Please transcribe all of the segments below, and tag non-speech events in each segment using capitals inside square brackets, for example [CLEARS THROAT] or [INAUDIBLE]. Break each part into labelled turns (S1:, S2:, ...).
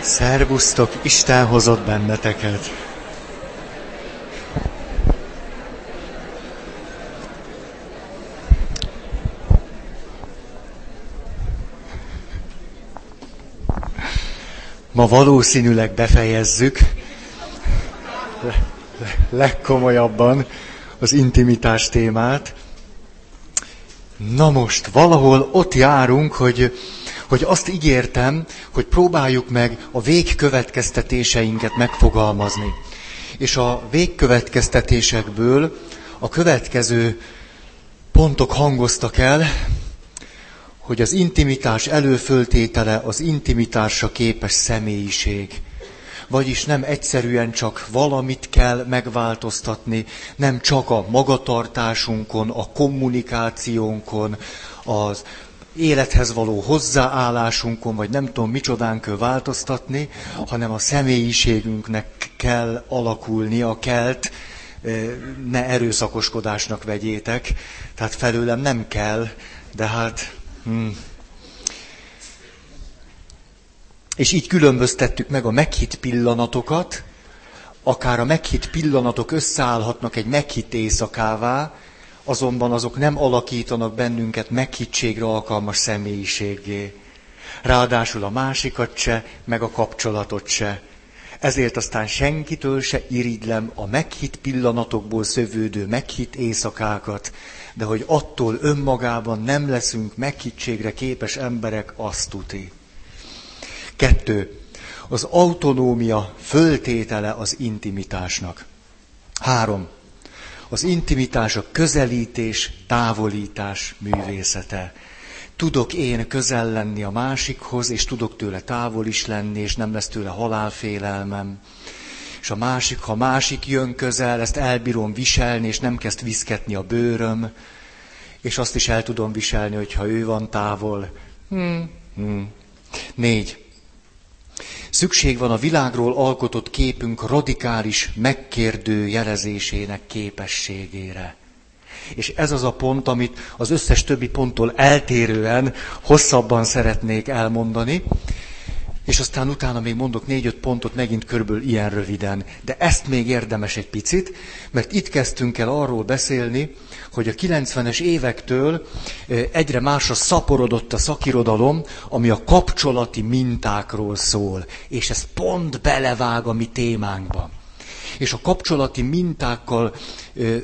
S1: Szervusztok, Isten hozott benneteket! Ma valószínűleg befejezzük legkomolyabban az intimitás témát. Na most, valahol ott járunk, hogy hogy azt ígértem, hogy próbáljuk meg a végkövetkeztetéseinket megfogalmazni. És a végkövetkeztetésekből a következő pontok hangoztak el, hogy az intimitás előföltétele az intimitásra képes személyiség. Vagyis nem egyszerűen csak valamit kell megváltoztatni, nem csak a magatartásunkon, a kommunikációnkon, az élethez való hozzáállásunkon, vagy nem tudom micsodán kell változtatni, hanem a személyiségünknek kell alakulnia, kelt, ne erőszakoskodásnak vegyétek. Tehát felőlem nem kell, de hát... Hmm. És így különböztettük meg a meghitt pillanatokat, akár a meghitt pillanatok összeállhatnak egy meghitt éjszakává, azonban azok nem alakítanak bennünket meghittségre alkalmas személyiségé. Ráadásul a másikat se, meg a kapcsolatot se. Ezért aztán senkitől se iridlem a meghitt pillanatokból szövődő meghitt éjszakákat, de hogy attól önmagában nem leszünk meghittségre képes emberek, azt tuti. Kettő. Az autonómia föltétele az intimitásnak. Három az intimitás, a közelítés, távolítás művészete. Tudok én közel lenni a másikhoz, és tudok tőle távol is lenni, és nem lesz tőle halálfélelmem. És a másik, ha másik jön közel, ezt elbírom viselni, és nem kezd viszketni a bőröm, és azt is el tudom viselni, hogyha ő van távol. Hmm. Hmm. Négy. Szükség van a világról alkotott képünk radikális megkérdő jelezésének képességére. És ez az a pont, amit az összes többi ponttól eltérően hosszabban szeretnék elmondani, és aztán utána még mondok négy-öt pontot megint körülbelül ilyen röviden. De ezt még érdemes egy picit, mert itt kezdtünk el arról beszélni, hogy a 90-es évektől egyre másra szaporodott a szakirodalom, ami a kapcsolati mintákról szól. És ez pont belevág a mi témánkba. És a kapcsolati mintákkal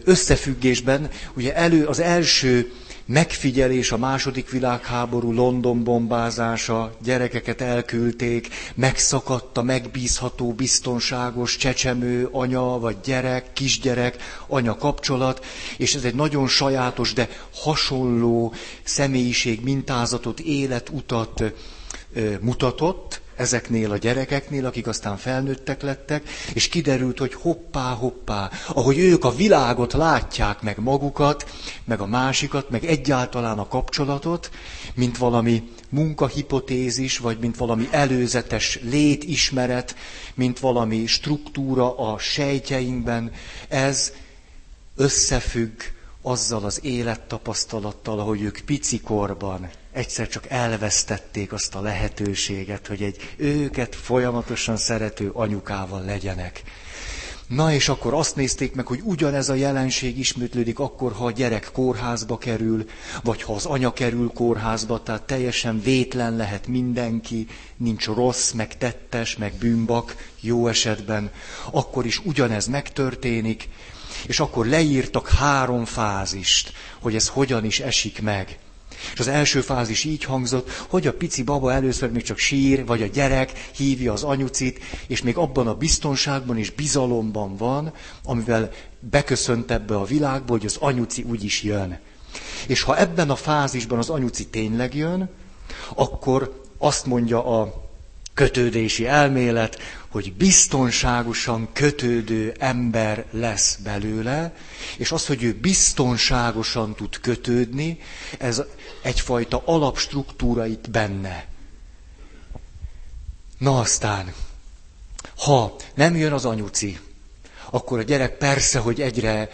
S1: összefüggésben, ugye elő az első megfigyelés a második világháború London bombázása, gyerekeket elküldték, megszakadt a megbízható, biztonságos csecsemő, anya vagy gyerek, kisgyerek, anya kapcsolat, és ez egy nagyon sajátos, de hasonló személyiség mintázatot, életutat mutatott, ezeknél a gyerekeknél, akik aztán felnőttek lettek, és kiderült, hogy hoppá, hoppá, ahogy ők a világot látják meg magukat, meg a másikat, meg egyáltalán a kapcsolatot, mint valami munkahipotézis, vagy mint valami előzetes létismeret, mint valami struktúra a sejtjeinkben, ez összefügg azzal az élettapasztalattal, ahogy ők picikorban egyszer csak elvesztették azt a lehetőséget, hogy egy őket folyamatosan szerető anyukával legyenek. Na és akkor azt nézték meg, hogy ugyanez a jelenség ismétlődik akkor, ha a gyerek kórházba kerül, vagy ha az anya kerül kórházba, tehát teljesen vétlen lehet mindenki, nincs rossz, meg tettes, meg bűnbak, jó esetben, akkor is ugyanez megtörténik, és akkor leírtak három fázist, hogy ez hogyan is esik meg. És az első fázis így hangzott, hogy a pici baba először még csak sír, vagy a gyerek hívja az anyucit, és még abban a biztonságban és bizalomban van, amivel beköszönt ebbe a világba, hogy az anyuci úgyis jön. És ha ebben a fázisban az anyuci tényleg jön, akkor azt mondja a kötődési elmélet, hogy biztonságosan kötődő ember lesz belőle, és az, hogy ő biztonságosan tud kötődni, ez egyfajta alapstruktúra itt benne. Na aztán, ha nem jön az anyuci, akkor a gyerek persze, hogy egyre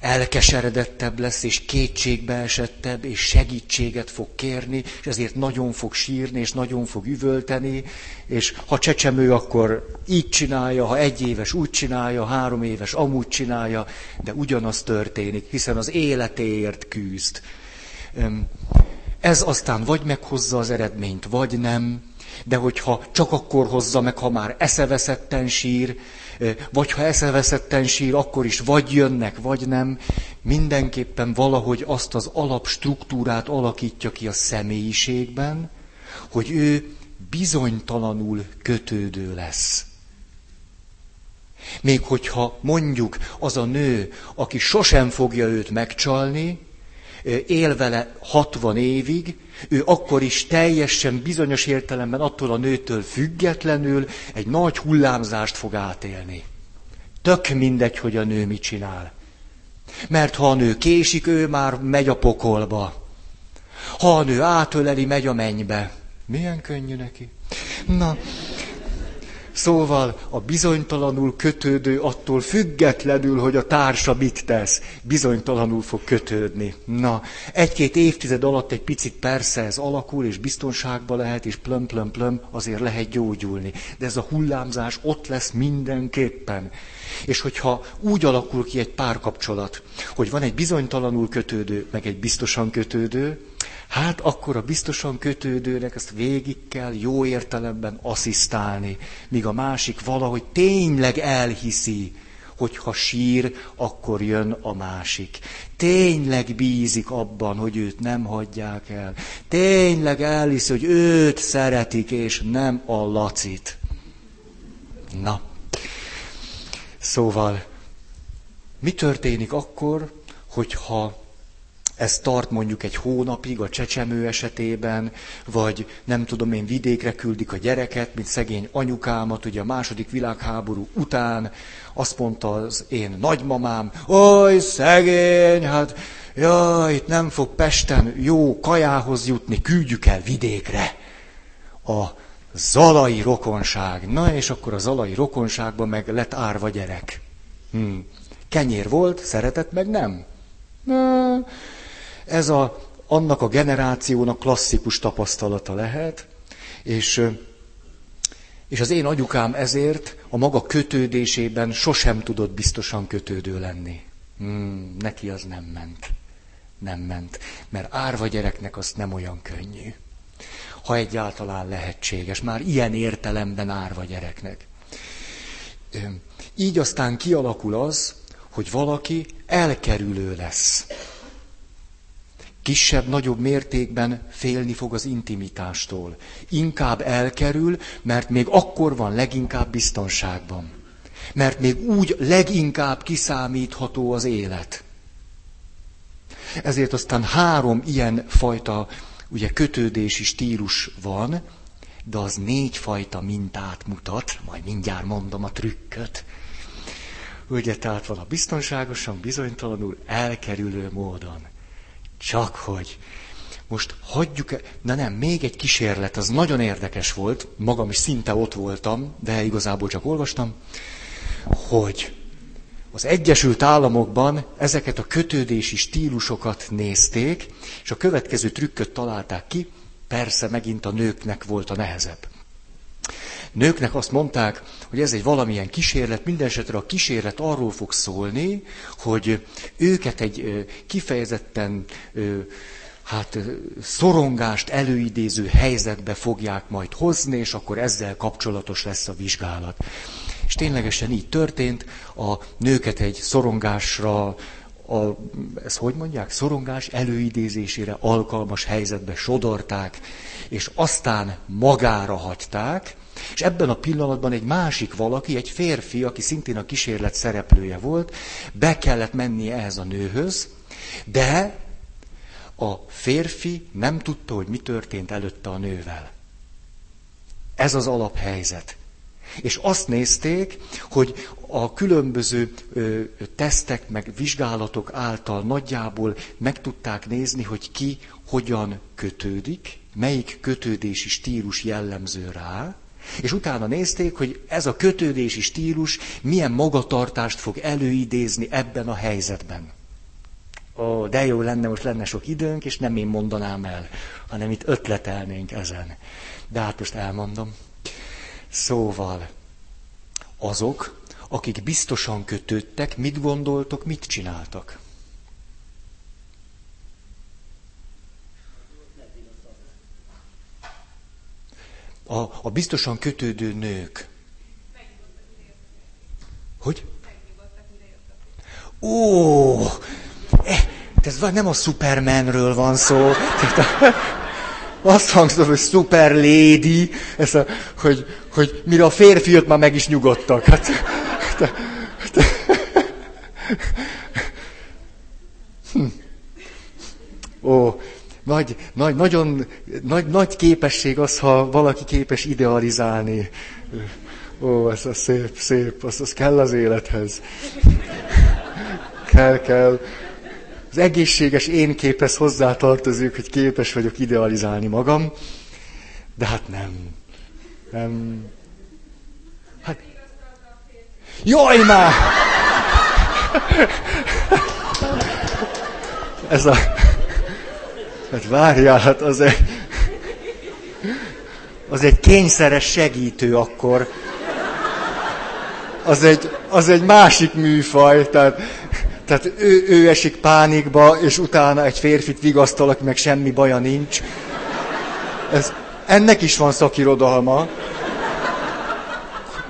S1: elkeseredettebb lesz, és kétségbe esettebb, és segítséget fog kérni, és ezért nagyon fog sírni, és nagyon fog üvölteni, és ha csecsemő, akkor így csinálja, ha egy éves úgy csinálja, három éves amúgy csinálja, de ugyanaz történik, hiszen az életéért küzd. Ez aztán vagy meghozza az eredményt, vagy nem, de hogyha csak akkor hozza meg, ha már eszeveszetten sír, vagy ha eszeveszetten sír, akkor is vagy jönnek, vagy nem, mindenképpen valahogy azt az alapstruktúrát alakítja ki a személyiségben, hogy ő bizonytalanul kötődő lesz. Még hogyha mondjuk az a nő, aki sosem fogja őt megcsalni, él vele 60 évig, ő akkor is teljesen bizonyos értelemben attól a nőtől függetlenül egy nagy hullámzást fog átélni. Tök mindegy, hogy a nő mit csinál. Mert ha a nő késik, ő már megy a pokolba. Ha a nő átöleli, megy a mennybe. Milyen könnyű neki. Na, Szóval a bizonytalanul kötődő attól függetlenül, hogy a társa mit tesz, bizonytalanul fog kötődni. Na, egy-két évtized alatt egy picit persze ez alakul, és biztonságban lehet, és plöm, plöm, plöm, azért lehet gyógyulni. De ez a hullámzás ott lesz mindenképpen. És hogyha úgy alakul ki egy párkapcsolat, hogy van egy bizonytalanul kötődő, meg egy biztosan kötődő, hát akkor a biztosan kötődőnek ezt végig kell jó értelemben asszisztálni, míg a másik valahogy tényleg elhiszi, hogy ha sír, akkor jön a másik. Tényleg bízik abban, hogy őt nem hagyják el. Tényleg elhiszi, hogy őt szeretik, és nem a lacit. Na. Szóval, mi történik akkor, hogyha ez tart mondjuk egy hónapig a csecsemő esetében, vagy nem tudom én, vidékre küldik a gyereket, mint szegény anyukámat, ugye a második világháború után, azt mondta az én nagymamám, oj, szegény, hát jaj, itt nem fog Pesten jó kajához jutni, küldjük el vidékre. A zalai rokonság. Na és akkor a zalai rokonságban meg lett árva gyerek. Hm. Kenyér volt, szeretett meg nem? Na, ez a, annak a generációnak klasszikus tapasztalata lehet, és, és az én agyukám ezért a maga kötődésében sosem tudott biztosan kötődő lenni. Hmm, neki az nem ment. Nem ment. Mert árva gyereknek az nem olyan könnyű. Ha egyáltalán lehetséges. Már ilyen értelemben árva gyereknek. Így aztán kialakul az, hogy valaki elkerülő lesz kisebb, nagyobb mértékben félni fog az intimitástól. Inkább elkerül, mert még akkor van leginkább biztonságban. Mert még úgy leginkább kiszámítható az élet. Ezért aztán három ilyen fajta ugye, kötődési stílus van, de az négy fajta mintát mutat, majd mindjárt mondom a trükköt. Ugye, tehát van a biztonságosan, bizonytalanul, elkerülő módon. Csak hogy. Most hagyjuk -e, na nem, még egy kísérlet, az nagyon érdekes volt, magam is szinte ott voltam, de igazából csak olvastam, hogy az Egyesült Államokban ezeket a kötődési stílusokat nézték, és a következő trükköt találták ki, persze megint a nőknek volt a nehezebb. Nőknek azt mondták, hogy ez egy valamilyen kísérlet, minden esetre a kísérlet arról fog szólni, hogy őket egy kifejezetten hát szorongást előidéző helyzetbe fogják majd hozni, és akkor ezzel kapcsolatos lesz a vizsgálat. És ténylegesen így történt, a nőket egy szorongásra, a, ezt hogy mondják, szorongás előidézésére alkalmas helyzetbe sodorták, és aztán magára hagyták, és ebben a pillanatban egy másik valaki, egy férfi, aki szintén a kísérlet szereplője volt, be kellett mennie ehhez a nőhöz, de a férfi nem tudta, hogy mi történt előtte a nővel. Ez az alaphelyzet. És azt nézték, hogy a különböző ö, tesztek meg vizsgálatok által nagyjából meg tudták nézni, hogy ki hogyan kötődik, melyik kötődési stílus jellemző rá, És utána nézték, hogy ez a kötődési stílus milyen magatartást fog előidézni ebben a helyzetben. Ó, de jó lenne, most lenne sok időnk, és nem én mondanám el, hanem itt ötletelnénk ezen. De hát most elmondom. Szóval, azok, akik biztosan kötődtek, mit gondoltok, mit csináltak? A, a biztosan kötődő nők. Hogy? Ó, eh, ez nem a Supermanről van szó. Azt hangzott, hogy super lady, ez a, hogy, hogy mire a férfiak már meg is nyugodtak. Hát, te, te. Hm. Ó, nagy, nagy, nagyon nagy, nagy képesség az, ha valaki képes idealizálni. Ó, ez a szép, szép, az, az kell az élethez. Kell, kell. Az egészséges én képes hozzá tartozik, hogy képes vagyok idealizálni magam, de hát nem. Nem. Hát... Jaj már! Ez a... Hát várjál, hát az egy... Az egy kényszeres segítő akkor. Az egy, az egy másik műfaj, tehát, tehát ő, ő esik pánikba, és utána egy férfit vigasztal, meg semmi baja nincs. Ez, ennek is van szakirodalma.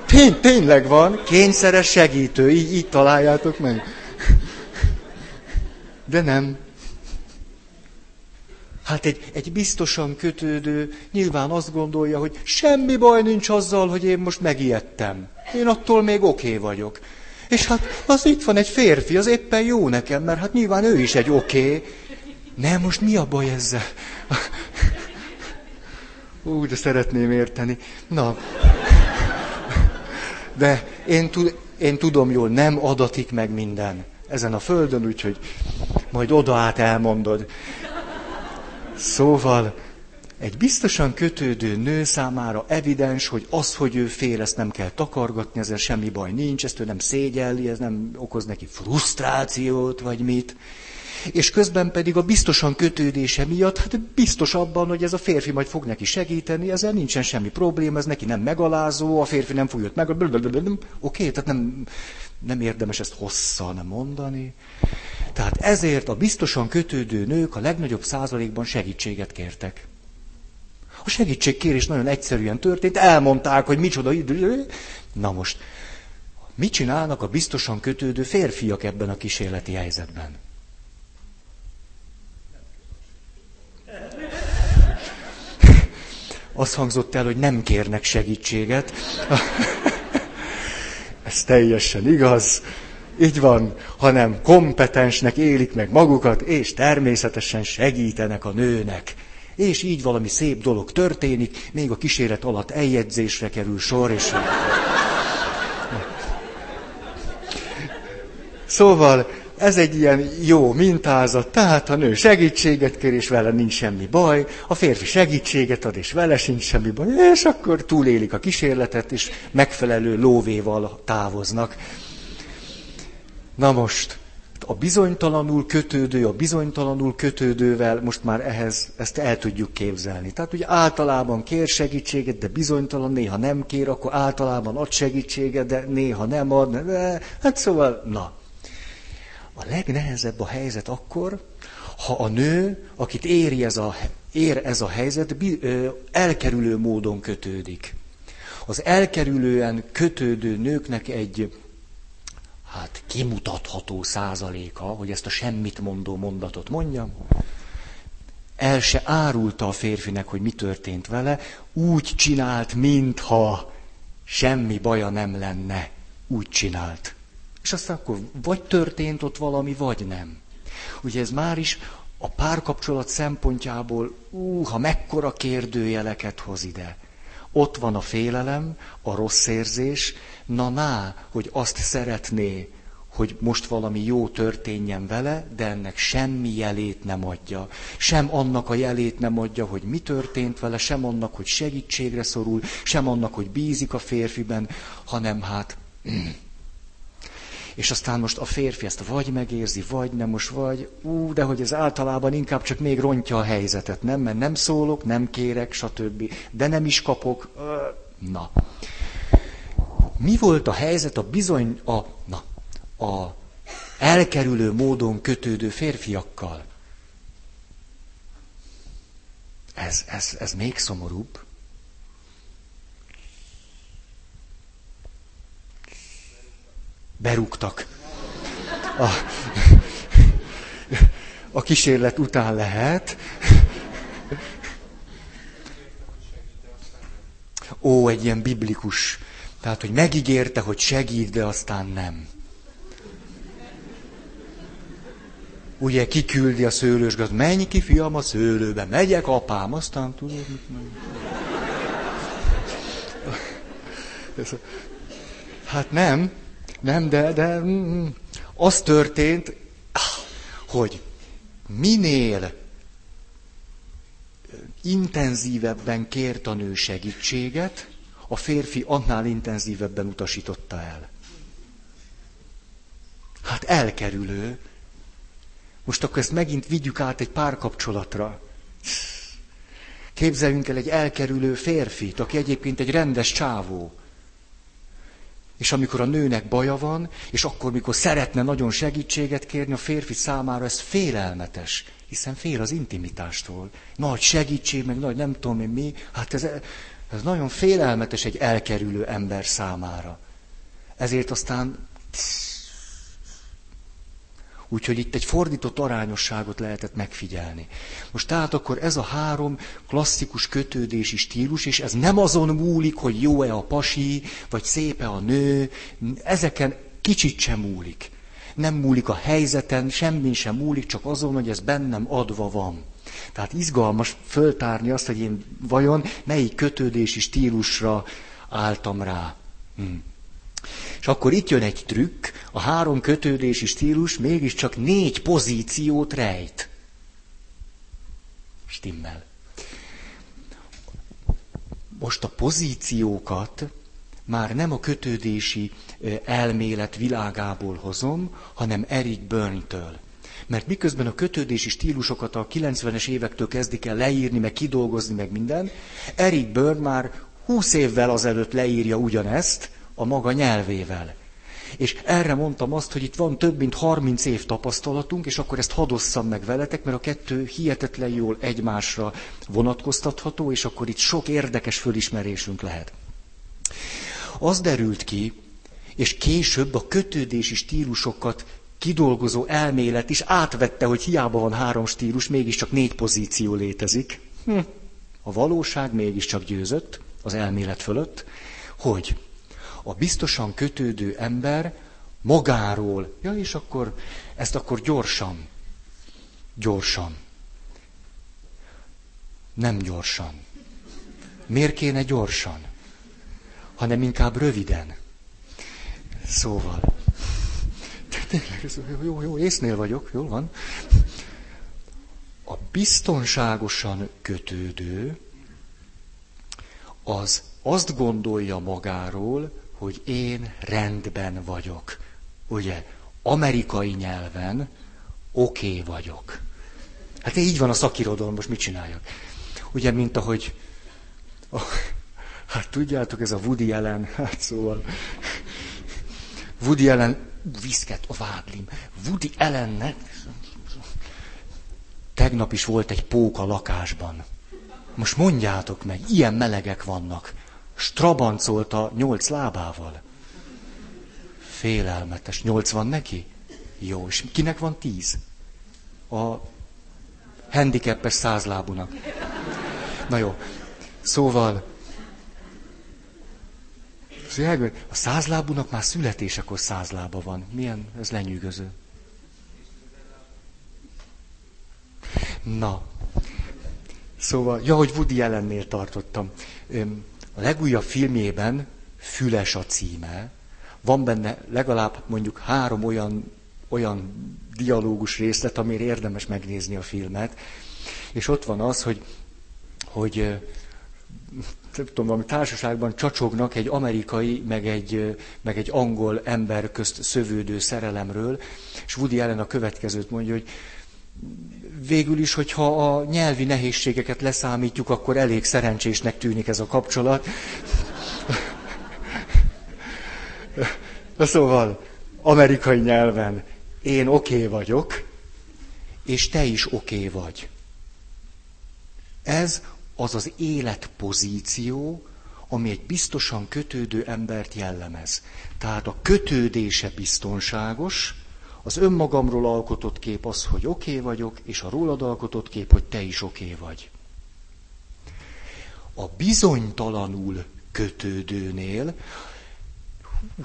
S1: Tény, tényleg van, kényszeres segítő, így, így találjátok meg. De nem. Hát egy, egy biztosan kötődő nyilván azt gondolja, hogy semmi baj nincs azzal, hogy én most megijedtem. Én attól még oké okay vagyok. És hát az itt van egy férfi, az éppen jó nekem, mert hát nyilván ő is egy oké. Okay. Nem, most mi a baj ezzel? Úgy, de szeretném érteni. Na. De én, tud, én tudom jól, nem adatik meg minden ezen a földön, úgyhogy majd oda át elmondod. Szóval egy biztosan kötődő nő számára evidens, hogy az, hogy ő fél, ezt nem kell takargatni, ezzel semmi baj nincs, ezt ő nem szégyelli, ez nem okoz neki frusztrációt, vagy mit. És közben pedig a biztosan kötődése miatt, hát biztos abban, hogy ez a férfi majd fog neki segíteni, ezzel nincsen semmi probléma, ez neki nem megalázó, a férfi nem fogja meg. Oké, okay, tehát nem, nem érdemes ezt hosszan mondani. Tehát ezért a biztosan kötődő nők a legnagyobb százalékban segítséget kértek. A segítségkérés nagyon egyszerűen történt, elmondták, hogy micsoda idő. Na most, mit csinálnak a biztosan kötődő férfiak ebben a kísérleti helyzetben? Azt hangzott el, hogy nem kérnek segítséget. [LAUGHS] Ez teljesen igaz. Így van, hanem kompetensnek élik meg magukat, és természetesen segítenek a nőnek. És így valami szép dolog történik, még a kíséret alatt eljegyzésre kerül sor, és... Szóval ez egy ilyen jó mintázat, tehát a nő segítséget kér, és vele nincs semmi baj, a férfi segítséget ad, és vele sincs semmi baj, és akkor túlélik a kísérletet, és megfelelő lóvéval távoznak. Na most, a bizonytalanul kötődő, a bizonytalanul kötődővel most már ehhez ezt el tudjuk képzelni. Tehát ugye általában kér segítséget, de bizonytalan, néha nem kér, akkor általában ad segítséget, de néha nem ad. De, hát szóval, na. A legnehezebb a helyzet akkor, ha a nő, akit éri ez a, ér ez a helyzet, elkerülő módon kötődik. Az elkerülően kötődő nőknek egy hát kimutatható százaléka, hogy ezt a semmit mondó mondatot mondjam, el se árulta a férfinek, hogy mi történt vele, úgy csinált, mintha semmi baja nem lenne. Úgy csinált. És aztán akkor vagy történt ott valami, vagy nem. Ugye ez már is a párkapcsolat szempontjából, ú, ha mekkora kérdőjeleket hoz ide. Ott van a félelem, a rossz érzés, na ná, hogy azt szeretné, hogy most valami jó történjen vele, de ennek semmi jelét nem adja. Sem annak a jelét nem adja, hogy mi történt vele, sem annak, hogy segítségre szorul, sem annak, hogy bízik a férfiben, hanem hát... [CLEARS THROAT] És aztán most a férfi ezt vagy megérzi, vagy nem most vagy, ú, de hogy ez általában inkább csak még rontja a helyzetet, nem? Mert nem szólok, nem kérek, stb. De nem is kapok. Na. Mi volt a helyzet a bizony, a, na, a elkerülő módon kötődő férfiakkal. Ez, ez, ez még szomorúbb. Berúgtak. A, a kísérlet után lehet. Ó, egy ilyen biblikus. Tehát, hogy megígérte, hogy segít, de aztán nem. ugye kiküldi a szőlősgaz, menj ki fiam a szőlőbe, megyek apám, aztán tudod, mit. Hát nem, nem, de, de mm, az történt, hogy minél intenzívebben kért a nő segítséget, a férfi annál intenzívebben utasította el. Hát elkerülő, most akkor ezt megint vigyük át egy párkapcsolatra. Képzeljünk el egy elkerülő férfit, aki egyébként egy rendes csávó. És amikor a nőnek baja van, és akkor, mikor szeretne nagyon segítséget kérni, a férfi számára ez félelmetes, hiszen fél az intimitástól. Nagy segítség, meg nagy nem tudom én mi, hát ez, ez nagyon félelmetes egy elkerülő ember számára. Ezért aztán Úgyhogy itt egy fordított arányosságot lehetett megfigyelni. Most tehát akkor ez a három klasszikus kötődési stílus, és ez nem azon múlik, hogy jó-e a pasi, vagy szép-e a nő, ezeken kicsit sem múlik. Nem múlik a helyzeten, semmi sem múlik, csak azon, hogy ez bennem adva van. Tehát izgalmas föltárni azt, hogy én vajon melyik kötődési stílusra álltam rá. Hm. És akkor itt jön egy trükk, a három kötődési stílus mégiscsak négy pozíciót rejt. Stimmel. Most a pozíciókat már nem a kötődési elmélet világából hozom, hanem Eric Byrne-től. Mert miközben a kötődési stílusokat a 90-es évektől kezdik el leírni, meg kidolgozni, meg minden, Eric Byrne már 20 évvel azelőtt leírja ugyanezt, a maga nyelvével. És erre mondtam azt, hogy itt van több mint 30 év tapasztalatunk, és akkor ezt hadosszam meg veletek, mert a kettő hihetetlen jól egymásra vonatkoztatható, és akkor itt sok érdekes fölismerésünk lehet. Az derült ki, és később a kötődési stílusokat kidolgozó elmélet is átvette, hogy hiába van három stílus, mégiscsak négy pozíció létezik. Hm. A valóság mégiscsak győzött az elmélet fölött, hogy a biztosan kötődő ember magáról, ja és akkor ezt akkor gyorsan, gyorsan. Nem gyorsan. Miért kéne gyorsan? Hanem inkább röviden. Szóval. Tényleg, jó, jó, észnél vagyok, jól van. A biztonságosan kötődő az azt gondolja magáról, hogy én rendben vagyok. Ugye, amerikai nyelven oké okay vagyok. Hát így van a szakirodalom, most mit csináljak? Ugye, mint ahogy, oh, hát tudjátok, ez a Woody Allen, hát szóval, Woody Allen, viszket a vádlim, Woody Allennek, tegnap is volt egy pók a lakásban. Most mondjátok meg, ilyen melegek vannak strabancolta nyolc lábával. Félelmetes. Nyolc van neki? Jó, és kinek van tíz? A handicapes százlábúnak. Na jó. Szóval, a százlábúnak már születésekor százlába van. Milyen, ez lenyűgöző. Na, szóval, ja, hogy Woody ellennél tartottam. A legújabb filmjében, Füles a címe, van benne legalább mondjuk három olyan, olyan dialógus részlet, amire érdemes megnézni a filmet. És ott van az, hogy, hogy nem tudom, valami társaságban csacsognak egy amerikai, meg egy, meg egy angol ember közt szövődő szerelemről, és Woody Allen a következőt mondja, hogy végül is, hogyha a nyelvi nehézségeket leszámítjuk, akkor elég szerencsésnek tűnik ez a kapcsolat. Na szóval, amerikai nyelven én oké okay vagyok, és te is oké okay vagy. Ez az az életpozíció, ami egy biztosan kötődő embert jellemez. Tehát a kötődése biztonságos, az önmagamról alkotott kép az, hogy oké okay vagyok, és a rólad alkotott kép, hogy te is oké okay vagy. A bizonytalanul kötődőnél,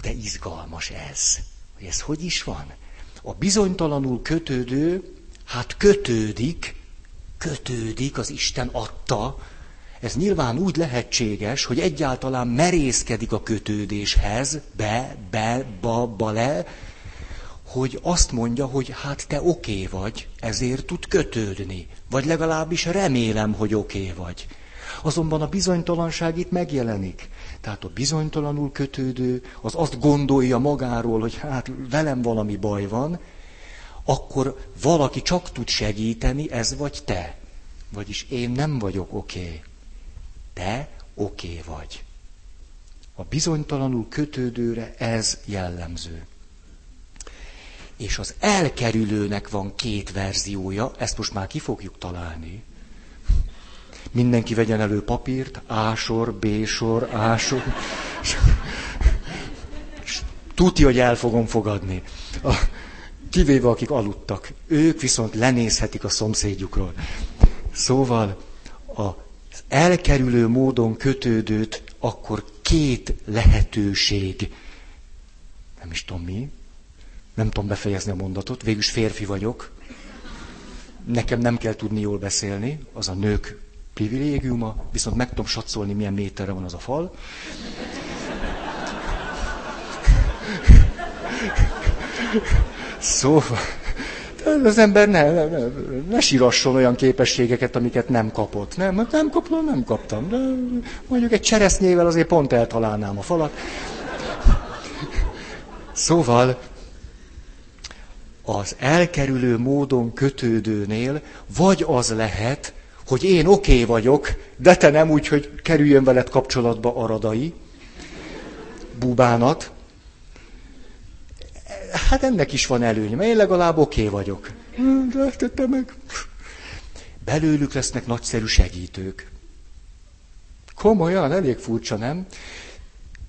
S1: de izgalmas ez, hogy ez hogy is van. A bizonytalanul kötődő, hát kötődik, kötődik, az Isten adta. Ez nyilván úgy lehetséges, hogy egyáltalán merészkedik a kötődéshez, be, be, ba, ba le, hogy azt mondja, hogy hát te oké okay vagy, ezért tud kötődni. Vagy legalábbis remélem, hogy oké okay vagy. Azonban a bizonytalanság itt megjelenik. Tehát a bizonytalanul kötődő, az azt gondolja magáról, hogy hát velem valami baj van, akkor valaki csak tud segíteni, ez vagy te. Vagyis én nem vagyok oké. Okay. Te oké okay vagy. A bizonytalanul kötődőre ez jellemző. És az elkerülőnek van két verziója, ezt most már ki fogjuk találni. Mindenki vegyen elő papírt, A-sor, B-sor, A-sor. Tudja, hogy el fogom fogadni. A, kivéve akik aludtak. Ők viszont lenézhetik a szomszédjukról. Szóval az elkerülő módon kötődőt akkor két lehetőség, nem is tudom mi, nem tudom befejezni a mondatot, végülis férfi vagyok, nekem nem kell tudni jól beszélni, az a nők privilégiuma, viszont meg tudom satszolni, milyen méterre van az a fal. Szóval, az ember ne, ne, ne, ne sírasson olyan képességeket, amiket nem kapott. Nem, nem kaptam, nem kaptam. De mondjuk egy cseresznyével azért pont eltalálnám a falat. Szóval az elkerülő módon kötődőnél vagy az lehet, hogy én oké okay vagyok, de te nem úgy, hogy kerüljön veled kapcsolatba a radai, bubánat. Hát ennek is van előnye, mert én legalább oké okay vagyok. De meg. Belőlük lesznek nagyszerű segítők. Komolyan, elég furcsa, nem?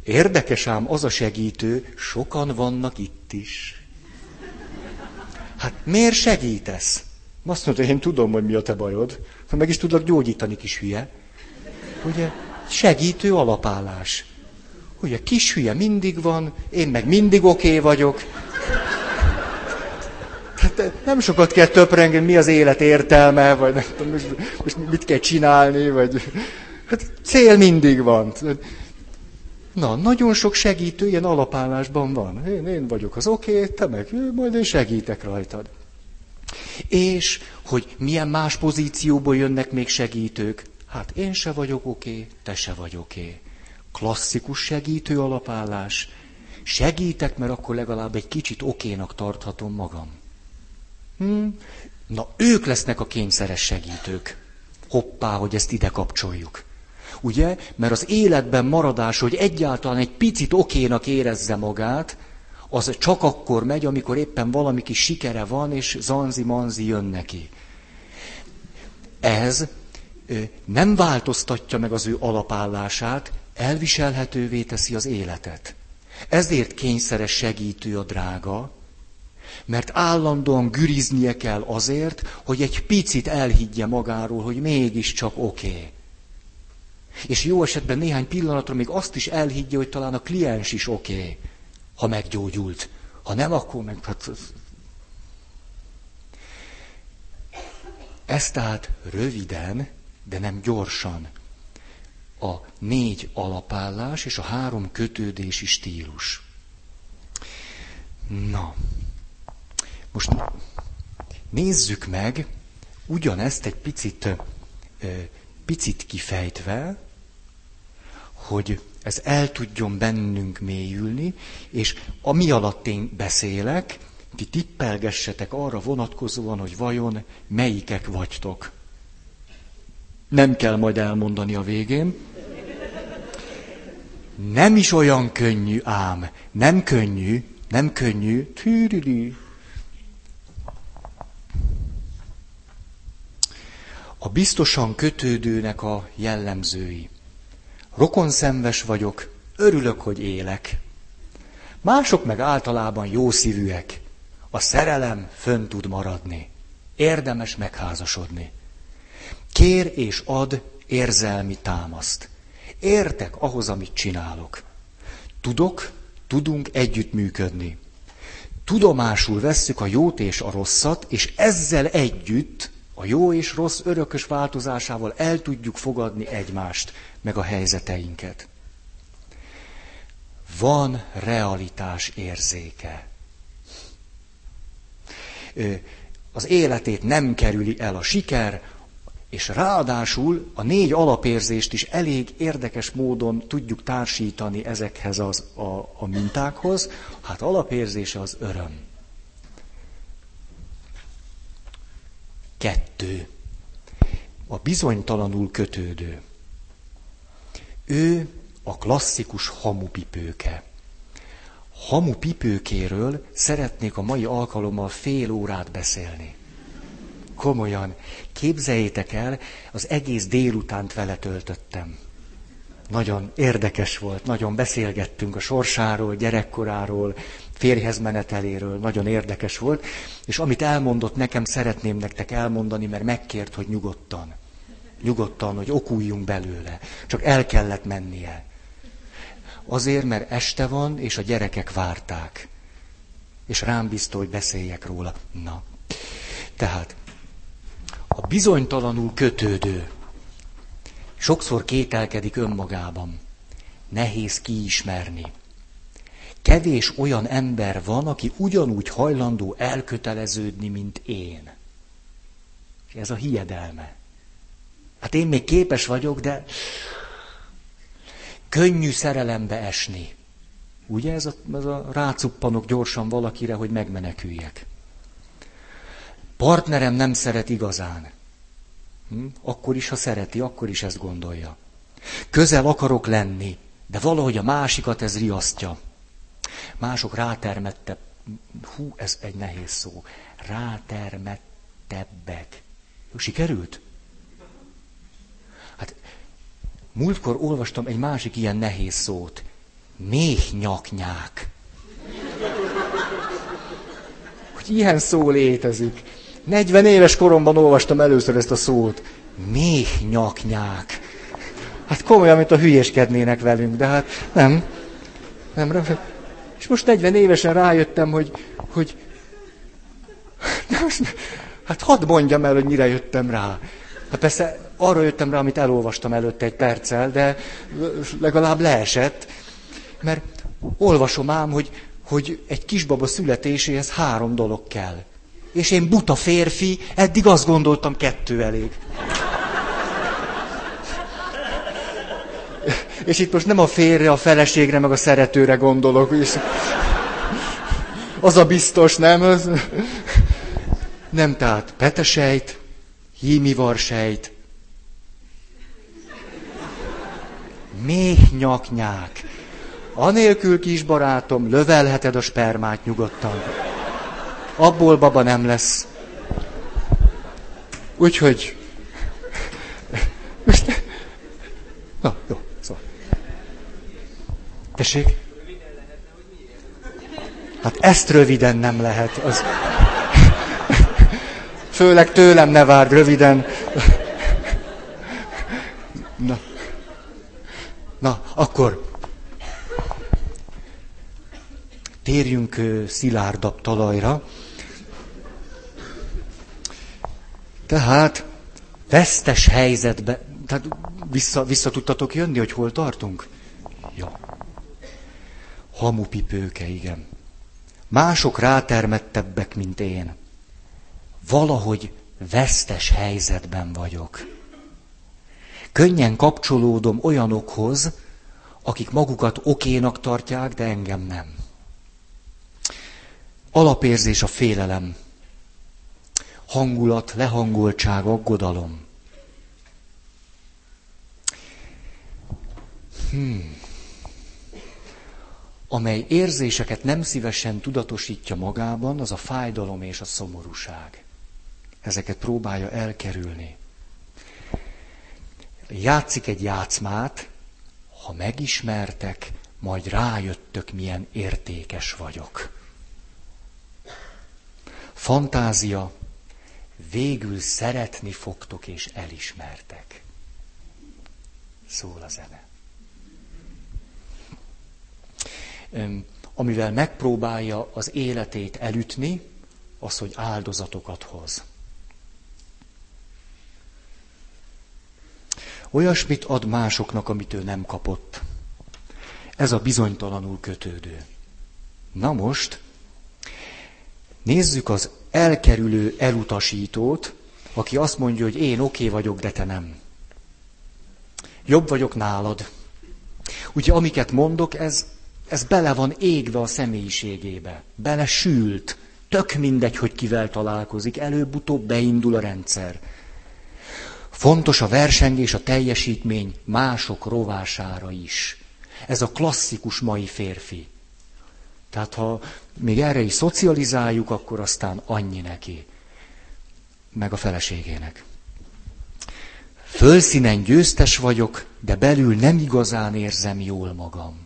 S1: Érdekes ám az a segítő, sokan vannak itt is. Hát miért segítesz? Azt mondta, én tudom, hogy mi a te bajod. Meg is tudlak gyógyítani, kis hülye. Ugye? Segítő alapállás. Ugye, kis hülye mindig van, én meg mindig oké okay vagyok. Hát nem sokat kell töprengeni, mi az élet értelme, vagy nem tudom, most, most mit kell csinálni, vagy... Hát cél mindig van. Na, nagyon sok segítő ilyen alapállásban van. Én, én vagyok az oké, okay, te meg, majd én segítek rajtad. És hogy milyen más pozícióból jönnek még segítők. Hát én se vagyok oké, okay, te se vagy oké. Okay. Klasszikus segítő alapállás. Segítek, mert akkor legalább egy kicsit okénak tarthatom magam. Hm? Na, ők lesznek a kényszeres segítők. Hoppá, hogy ezt ide kapcsoljuk. Ugye? Mert az életben maradás, hogy egyáltalán egy picit okénak érezze magát, az csak akkor megy, amikor éppen valami kis sikere van, és zanzi-manzi jön neki. Ez nem változtatja meg az ő alapállását, elviselhetővé teszi az életet. Ezért kényszeres segítő a drága, mert állandóan güriznie kell azért, hogy egy picit elhiggye magáról, hogy mégiscsak oké. Okay. És jó esetben néhány pillanatra még azt is elhiggye, hogy talán a kliens is oké. Okay ha meggyógyult. Ha nem, akkor meg... Hát... Ez tehát röviden, de nem gyorsan a négy alapállás és a három kötődési stílus. Na, most nézzük meg ugyanezt egy picit, picit kifejtve, hogy ez el tudjon bennünk mélyülni, és ami alatt én beszélek, ti tippelgessetek arra vonatkozóan, hogy vajon melyikek vagytok. Nem kell majd elmondani a végén. Nem is olyan könnyű ám, nem könnyű, nem könnyű. Tűrili. A biztosan kötődőnek a jellemzői. Rokonszenves vagyok, örülök, hogy élek. Mások meg általában jó szívűek. A szerelem fönn tud maradni. Érdemes megházasodni. Kér és ad érzelmi támaszt. Értek ahhoz, amit csinálok. Tudok, tudunk együttműködni. Tudomásul vesszük a jót és a rosszat, és ezzel együtt a jó és rossz örökös változásával el tudjuk fogadni egymást, meg a helyzeteinket. Van realitás érzéke. Az életét nem kerüli el a siker, és ráadásul a négy alapérzést is elég érdekes módon tudjuk társítani ezekhez az, a, a mintákhoz. Hát alapérzése az öröm. Kettő. A bizonytalanul kötődő. Ő a klasszikus hamupipőke. Hamupipőkéről szeretnék a mai alkalommal fél órát beszélni. Komolyan, képzeljétek el, az egész délutánt vele töltöttem. Nagyon érdekes volt, nagyon beszélgettünk a sorsáról, gyerekkoráról, férjhez meneteléről, nagyon érdekes volt, és amit elmondott nekem, szeretném nektek elmondani, mert megkért, hogy nyugodtan. Nyugodtan, hogy okuljunk belőle. Csak el kellett mennie. Azért, mert este van, és a gyerekek várták. És rám bízta, hogy beszéljek róla. Na. Tehát, a bizonytalanul kötődő sokszor kételkedik önmagában. Nehéz kiismerni. Kevés olyan ember van, aki ugyanúgy hajlandó elköteleződni, mint én. És ez a hiedelme. Hát én még képes vagyok, de könnyű szerelembe esni. Ugye ez a, ez a rácuppanok gyorsan valakire, hogy megmeneküljek. Partnerem nem szeret igazán. Hm? Akkor is, ha szereti, akkor is ezt gondolja. Közel akarok lenni, de valahogy a másikat ez riasztja. Mások rátermette, hú, ez egy nehéz szó, rátermettebbek. Sikerült? Hát múltkor olvastam egy másik ilyen nehéz szót. Méhnyaknyák. Hogy ilyen szó létezik. 40 éves koromban olvastam először ezt a szót. Méhnyaknyák. Hát komolyan, mint a hülyéskednének velünk, de hát nem. Nem, és most 40 évesen rájöttem, hogy, hogy hát hadd mondjam el, hogy mire jöttem rá. Hát persze arra jöttem rá, amit elolvastam előtte egy perccel, de legalább leesett, mert olvasom ám, hogy, hogy egy kisbaba születéséhez három dolog kell. És én buta férfi, eddig azt gondoltam, kettő elég. [LAUGHS] És itt most nem a férre, a feleségre, meg a szeretőre gondolok. És az a biztos, nem? Az... Nem, tehát petesejt, hímivarsejt, méhnyaknyák. Anélkül, kis barátom, lövelheted a spermát nyugodtan. Abból baba nem lesz. Úgyhogy... Na, jó. Tessék? Hát ezt röviden nem lehet. Az... Főleg tőlem ne várd röviden. Na. Na, akkor térjünk szilárdabb talajra. Tehát vesztes helyzetbe, tehát vissza, vissza tudtatok jönni, hogy hol tartunk? Ja. Hamupipőke, igen. Mások rátermettebbek, mint én. Valahogy vesztes helyzetben vagyok. Könnyen kapcsolódom olyanokhoz, akik magukat okénak tartják, de engem nem. Alapérzés a félelem. Hangulat, lehangoltság, aggodalom. Hmm. Amely érzéseket nem szívesen tudatosítja magában, az a fájdalom és a szomorúság. Ezeket próbálja elkerülni. Játszik egy játszmát, ha megismertek, majd rájöttök, milyen értékes vagyok. Fantázia, végül szeretni fogtok és elismertek. Szól a zene. Amivel megpróbálja az életét elütni, az, hogy áldozatokat hoz. Olyasmit ad másoknak, amit ő nem kapott. Ez a bizonytalanul kötődő. Na most, nézzük az elkerülő elutasítót, aki azt mondja, hogy én oké okay vagyok, de te nem. Jobb vagyok nálad. Úgyhogy amiket mondok, ez, ez bele van égve a személyiségébe. Bele sült. Tök mindegy, hogy kivel találkozik. Előbb-utóbb beindul a rendszer. Fontos a versengés, a teljesítmény mások rovására is. Ez a klasszikus mai férfi. Tehát ha még erre is szocializáljuk, akkor aztán annyi neki. Meg a feleségének. Fölszínen győztes vagyok, de belül nem igazán érzem jól magam.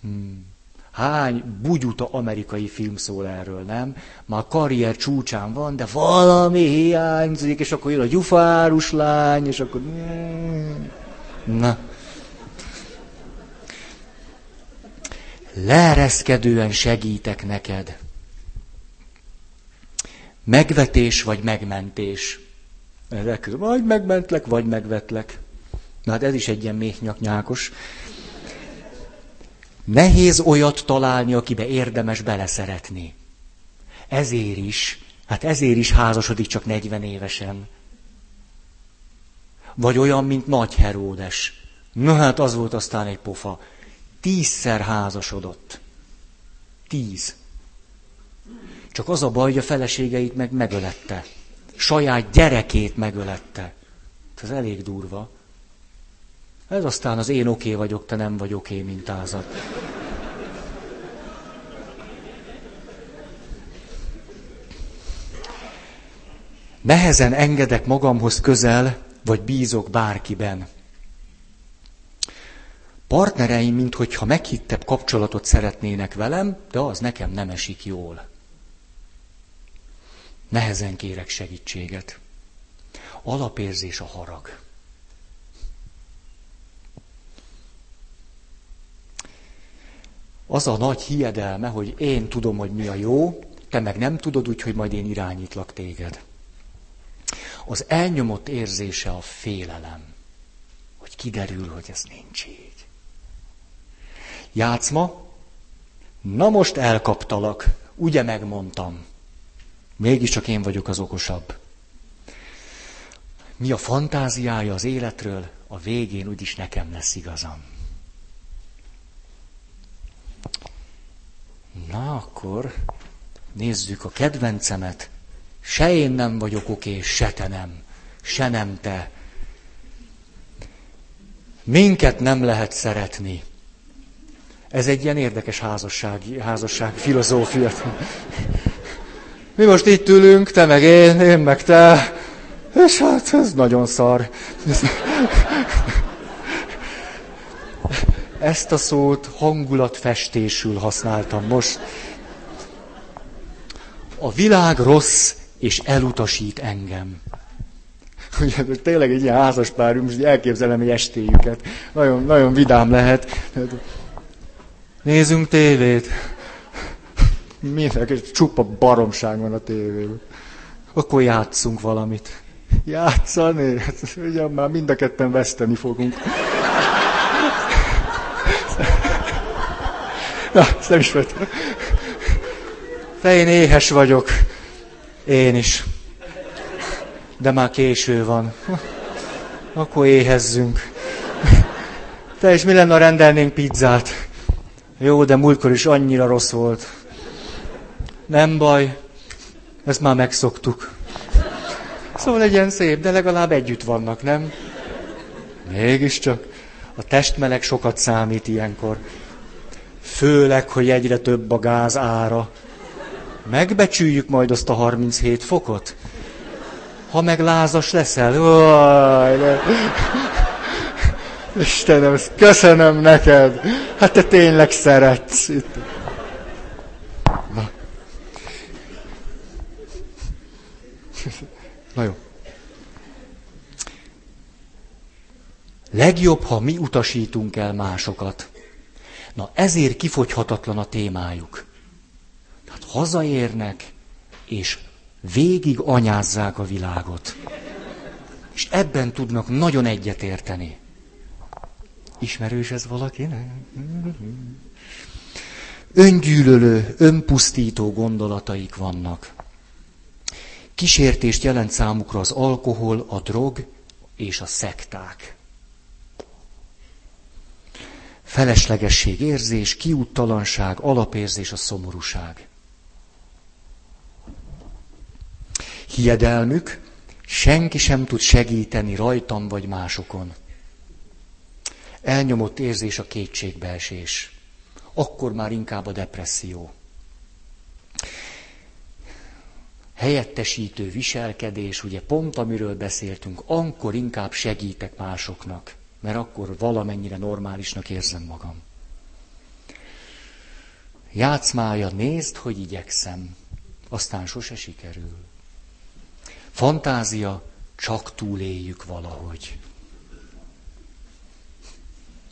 S1: Hmm. Hány bugyuta amerikai film szól erről, nem? Már karrier csúcsán van, de valami hiányzik, és akkor jön a gyufárus lány, és akkor... Na. Leereszkedően segítek neked. Megvetés vagy megmentés. Vagy megmentlek, vagy megvetlek. Na hát ez is egy ilyen méhnyaknyákos. Nehéz olyat találni, akibe érdemes beleszeretni. Ezért is, hát ezért is házasodik csak 40 évesen. Vagy olyan, mint Nagy Heródes. Na hát az volt aztán egy pofa. Tízszer házasodott. Tíz. Csak az a baj, hogy a feleségeit meg megölette. Saját gyerekét megölette. Ez elég durva. Ez aztán az én oké vagyok, te nem vagy oké mintázat. Nehezen engedek magamhoz közel, vagy bízok bárkiben. Partnereim, minthogyha meghittebb kapcsolatot szeretnének velem, de az nekem nem esik jól. Nehezen kérek segítséget. Alapérzés a harag. Az a nagy hiedelme, hogy én tudom, hogy mi a jó, te meg nem tudod, úgyhogy majd én irányítlak téged. Az elnyomott érzése a félelem, hogy kiderül, hogy ez nincs így. Játszma, na most elkaptalak, ugye megmondtam. Mégiscsak én vagyok az okosabb. Mi a fantáziája az életről, a végén úgyis nekem lesz igazam. Na akkor nézzük a kedvencemet. Se én nem vagyok oké, se te nem. Se nem te. Minket nem lehet szeretni. Ez egy ilyen érdekes házasság, házasság filozófia. Mi most itt ülünk, te meg én, én meg te, és hát ez nagyon szar. Ezt a szót hangulatfestésül használtam most. A világ rossz, és elutasít engem. [LAUGHS] Ugye, tényleg egy ilyen házas pár, most elképzelem egy estéjüket. Nagyon, nagyon vidám lehet. Nézzünk tévét. [LAUGHS] Mindenki, csupa baromság van a tévében. Akkor játszunk valamit. Játszani? Hát, ugye már mind a ketten veszteni fogunk. Na, ezt nem is vettem. De én éhes vagyok. Én is. De már késő van. Akkor éhezzünk. Te és mi lenne, ha rendelnénk pizzát? Jó, de múltkor is annyira rossz volt. Nem baj, ezt már megszoktuk. Szóval legyen szép, de legalább együtt vannak, nem? Mégiscsak. A testmeleg sokat számít ilyenkor. Főleg, hogy egyre több a gáz ára. Megbecsüljük majd azt a 37 fokot? Ha meg lázas leszel, Oj, de... Istenem, köszönöm neked. Hát te tényleg szeretsz. Na. Na jó. Legjobb, ha mi utasítunk el másokat. Na ezért kifogyhatatlan a témájuk. Tehát hazaérnek, és végig anyázzák a világot. És ebben tudnak nagyon egyetérteni. Ismerős ez valaki? Öngyűlölő, önpusztító gondolataik vannak. Kísértést jelent számukra az alkohol, a drog és a szekták. Feleslegesség érzés, kiúttalanság, alapérzés, a szomorúság. Hiedelmük, senki sem tud segíteni rajtam vagy másokon. Elnyomott érzés a kétségbeesés. Akkor már inkább a depresszió. Helyettesítő viselkedés, ugye pont amiről beszéltünk, akkor inkább segítek másoknak, mert akkor valamennyire normálisnak érzem magam. Játszmája, nézd, hogy igyekszem, aztán sose sikerül. Fantázia, csak túléljük valahogy.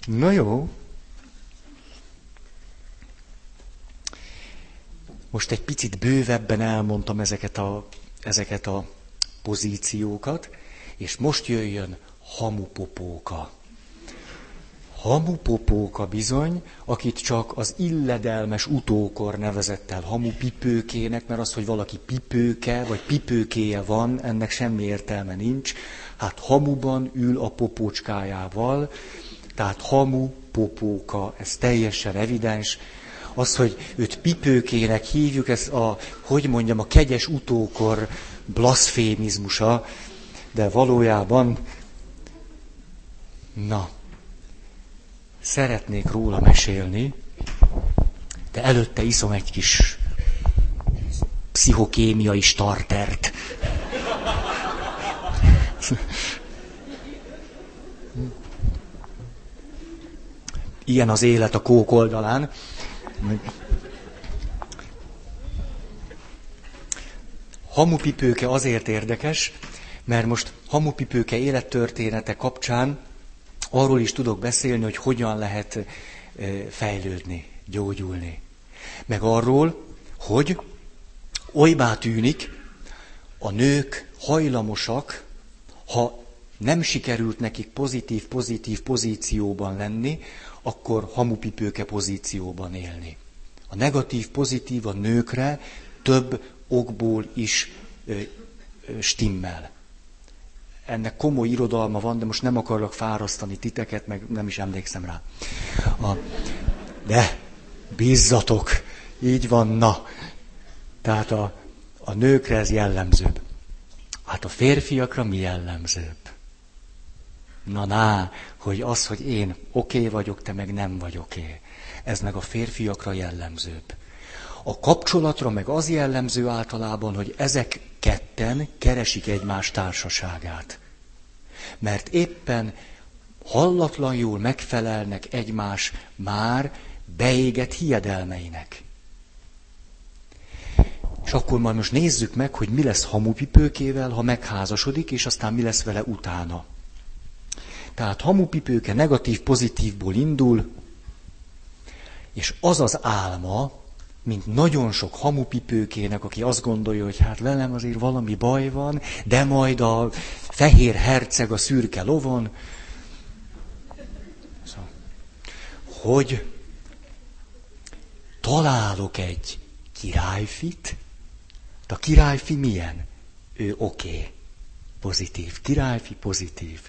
S1: Na jó. Most egy picit bővebben elmondtam ezeket a, ezeket a pozíciókat, és most jöjjön hamupopóka. Hamupopóka bizony, akit csak az illedelmes utókor nevezett el hamupipőkének, mert az, hogy valaki pipőke vagy pipőkéje van, ennek semmi értelme nincs. Hát hamuban ül a popócskájával, tehát hamu, popóka, ez teljesen evidens. Az, hogy őt pipőkének hívjuk, ez a, hogy mondjam, a kegyes utókor blaszfémizmusa, de valójában, na, szeretnék róla mesélni, de előtte iszom egy kis pszichokémiai startert. Ilyen az élet a kók oldalán. Hamupipőke azért érdekes, mert most hamupipőke élettörténete kapcsán arról is tudok beszélni, hogy hogyan lehet fejlődni, gyógyulni. Meg arról, hogy olybá tűnik, a nők hajlamosak, ha nem sikerült nekik pozitív-pozitív pozícióban lenni, akkor hamupipőke pozícióban élni. A negatív-pozitív a nőkre több okból is ö, ö, stimmel. Ennek komoly irodalma van, de most nem akarok fárasztani titeket, meg nem is emlékszem rá. A, de bízzatok, így van, na. Tehát a, a nőkre ez jellemzőbb. Hát a férfiakra mi jellemzőbb? Na ná, hogy az, hogy én oké okay vagyok, te meg nem vagy oké. Okay. Ez meg a férfiakra jellemzőbb. A kapcsolatra meg az jellemző általában, hogy ezek ketten keresik egymás társaságát. Mert éppen hallatlanul megfelelnek egymás már beégett hiedelmeinek. És akkor majd most nézzük meg, hogy mi lesz hamupipőkével, ha megházasodik, és aztán mi lesz vele utána. Tehát hamupipőke negatív-pozitívból indul, és az az álma, mint nagyon sok hamupipőkének, aki azt gondolja, hogy hát velem azért valami baj van, de majd a fehér herceg a szürke lovon, szóval, hogy találok egy királyfit. De a királyfi milyen? Ő oké. Okay. Pozitív. Királyfi pozitív.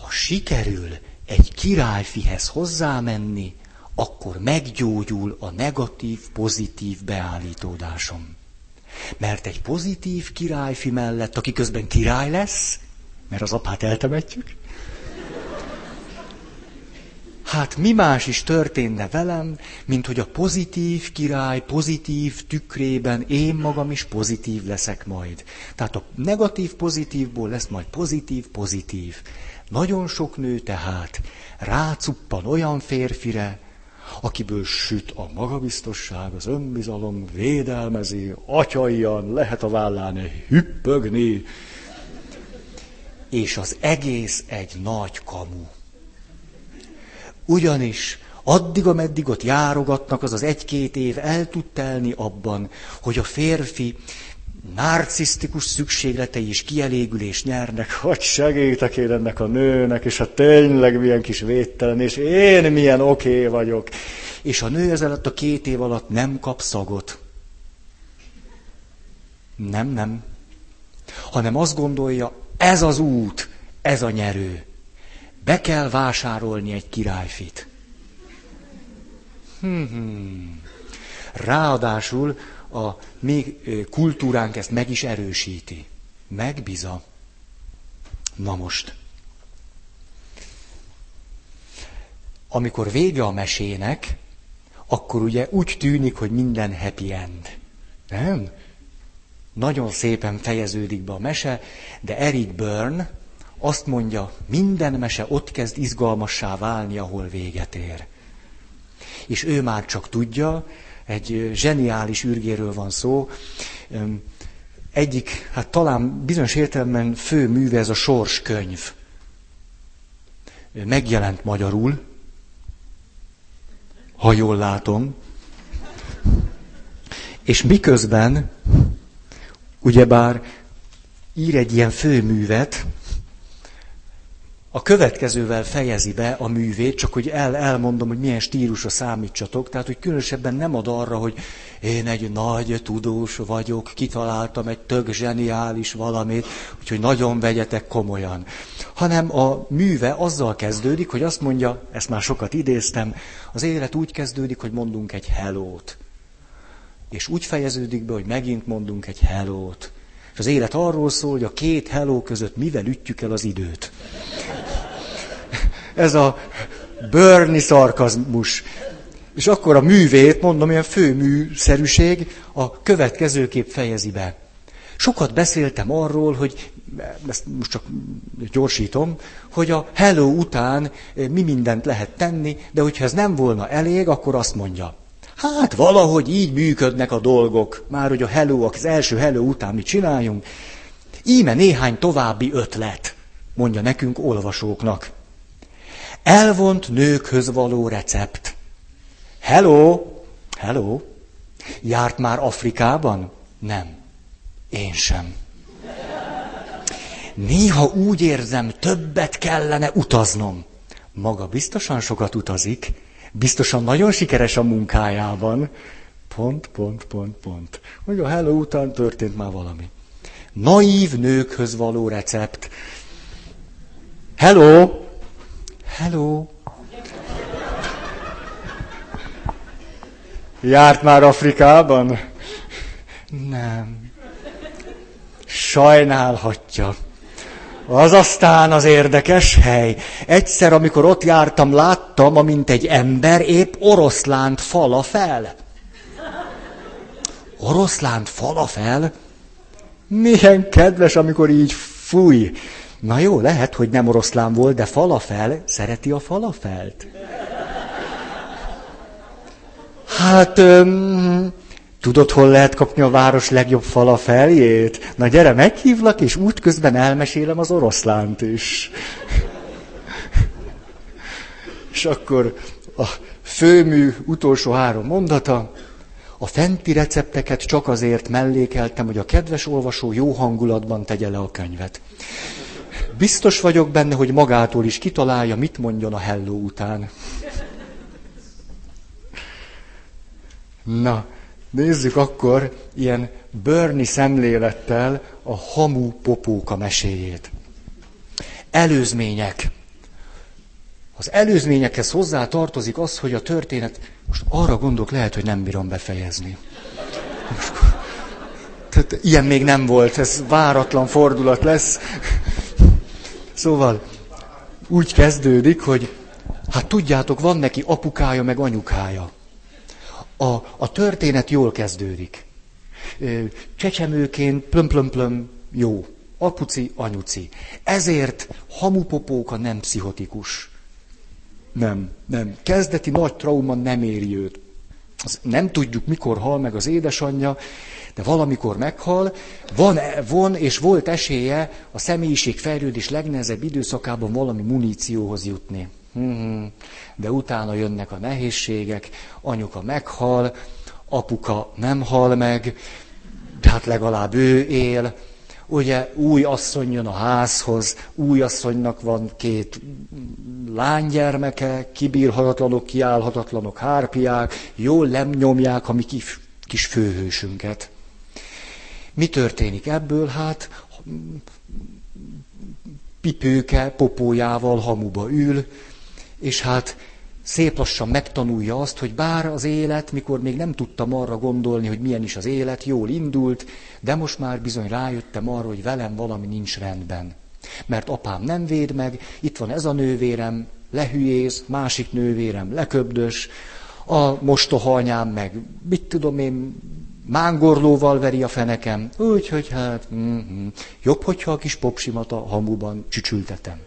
S1: Ha sikerül egy királyfihez hozzámenni, akkor meggyógyul a negatív-pozitív beállítódásom. Mert egy pozitív királyfi mellett, aki közben király lesz, mert az apát eltemetjük, Hát mi más is történne velem, mint hogy a pozitív király pozitív tükrében én magam is pozitív leszek majd. Tehát a negatív pozitívból lesz majd pozitív pozitív. Nagyon sok nő tehát rácuppan olyan férfire, akiből süt a magabiztosság, az önbizalom, védelmezi, atyaian, lehet a vállán hüppögni, és az egész egy nagy kamu. Ugyanis addig, ameddig ott járogatnak, az az egy-két év el tud telni abban, hogy a férfi narcisztikus szükségletei is kielégülés nyernek, hogy segítek én ennek a nőnek, és hát tényleg milyen kis védtelen, és én milyen oké okay vagyok. És a nő ez a két év alatt nem kap szagot. Nem, nem. Hanem azt gondolja, ez az út, ez a nyerő. Be kell vásárolni egy királyfit. Hmm. Ráadásul a mi kultúránk ezt meg is erősíti. Megbiza. Na most. Amikor vége a mesének, akkor ugye úgy tűnik, hogy minden happy end. Nem? Nagyon szépen fejeződik be a mese, de Eric Byrne azt mondja, minden mese ott kezd izgalmassá válni, ahol véget ér. És ő már csak tudja, egy zseniális űrgéről van szó, egyik, hát talán bizonyos értelemben fő műve ez a sorskönyv. Megjelent magyarul, ha jól látom, és miközben, ugyebár ír egy ilyen főművet, a következővel fejezi be a művét, csak hogy el, elmondom, hogy milyen stílusra számítsatok. Tehát, hogy különösebben nem ad arra, hogy én egy nagy tudós vagyok, kitaláltam egy tök zseniális valamit, úgyhogy nagyon vegyetek komolyan. Hanem a műve azzal kezdődik, hogy azt mondja, ezt már sokat idéztem, az élet úgy kezdődik, hogy mondunk egy hellót. És úgy fejeződik be, hogy megint mondunk egy hellót. Az élet arról szól, hogy a két hello között mivel ütjük el az időt. Ez a bőrni szarkazmus. És akkor a művét, mondom, ilyen főműszerűség a következőképp fejezi be. Sokat beszéltem arról, hogy, ezt most csak gyorsítom, hogy a hello után mi mindent lehet tenni, de hogyha ez nem volna elég, akkor azt mondja, Hát valahogy így működnek a dolgok. Már hogy a hello, az első hello után mit csináljunk. Íme néhány további ötlet, mondja nekünk olvasóknak. Elvont nőkhöz való recept. Hello, hello. Járt már Afrikában? Nem. Én sem. Néha úgy érzem, többet kellene utaznom. Maga biztosan sokat utazik, biztosan nagyon sikeres a munkájában. Pont, pont, pont, pont. Hogy a hello után történt már valami. Naív nőkhöz való recept. Hello! Hello! Járt már Afrikában? Nem. Sajnálhatja. Az aztán az érdekes hely. Egyszer, amikor ott jártam, láttam, amint egy ember épp oroszlánt fala fel. Oroszlánt fala fel? Milyen kedves, amikor így fúj. Na jó, lehet, hogy nem oroszlán volt, de falafel, szereti a falafelt? Hát, öm, Tudod, hol lehet kapni a város legjobb falafeljét? Na gyere, meghívlak, és útközben elmesélem az oroszlánt is. [LAUGHS] és akkor a főmű utolsó három mondata. A fenti recepteket csak azért mellékeltem, hogy a kedves olvasó jó hangulatban tegye le a könyvet. Biztos vagyok benne, hogy magától is kitalálja, mit mondjon a helló után. Na, Nézzük akkor ilyen Bernie szemlélettel a hamu popóka meséjét. Előzmények. Az előzményekhez hozzá tartozik az, hogy a történet, most arra gondolok, lehet, hogy nem bírom befejezni. Tehát ilyen még nem volt, ez váratlan fordulat lesz. Szóval úgy kezdődik, hogy hát tudjátok, van neki apukája meg anyukája. A, a történet jól kezdődik. Csecsemőként plöm plöm plöm jó. Apuci, anyuci. Ezért hamupopóka nem pszichotikus. Nem, nem. Kezdeti nagy trauma nem éri őt. Nem tudjuk, mikor hal meg az édesanyja, de valamikor meghal, van, von és volt esélye a személyiség fejlődés legnehezebb időszakában valami munícióhoz jutni. Mhm. De utána jönnek a nehézségek, anyuka meghal, apuka nem hal meg, de hát legalább ő él, ugye új asszony jön a házhoz, új asszonynak van két lánygyermeke, kibírhatatlanok, kiállhatatlanok hárpiák, jól lemnyomják a mi kis, kis főhősünket. Mi történik ebből? Hát pipőke popójával hamuba ül, és hát szép lassan megtanulja azt, hogy bár az élet, mikor még nem tudtam arra gondolni, hogy milyen is az élet, jól indult, de most már bizony rájöttem arra, hogy velem valami nincs rendben. Mert apám nem véd meg, itt van ez a nővérem, lehülyéz, másik nővérem leköbdös, a mostoha anyám meg, mit tudom én, mángorlóval veri a fenekem, úgyhogy hát, mm-hmm. jobb, hogyha a kis popsimat a hamuban csücsültetem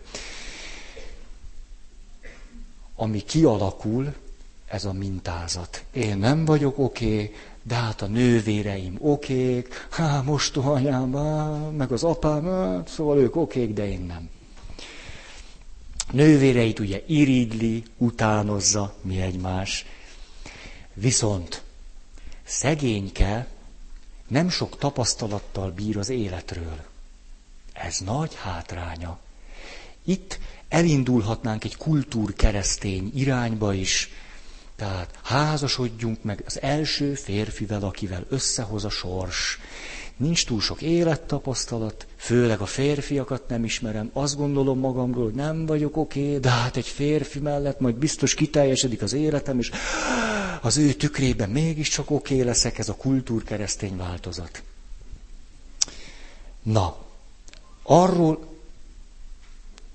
S1: ami kialakul, ez a mintázat. Én nem vagyok oké, de hát a nővéreim okék, há, most anyám, meg az apám, hát, szóval ők okék, de én nem. Nővéreit ugye irigyli, utánozza mi egymás. Viszont szegényke nem sok tapasztalattal bír az életről. Ez nagy hátránya. Itt elindulhatnánk egy kultúrkeresztény irányba is, tehát házasodjunk meg az első férfivel, akivel összehoz a sors. Nincs túl sok élettapasztalat, főleg a férfiakat nem ismerem. Azt gondolom magamról, hogy nem vagyok oké, okay, de hát egy férfi mellett majd biztos kiteljesedik az életem, és az ő tükrében mégiscsak oké okay leszek, ez a kultúrkeresztény változat. Na, arról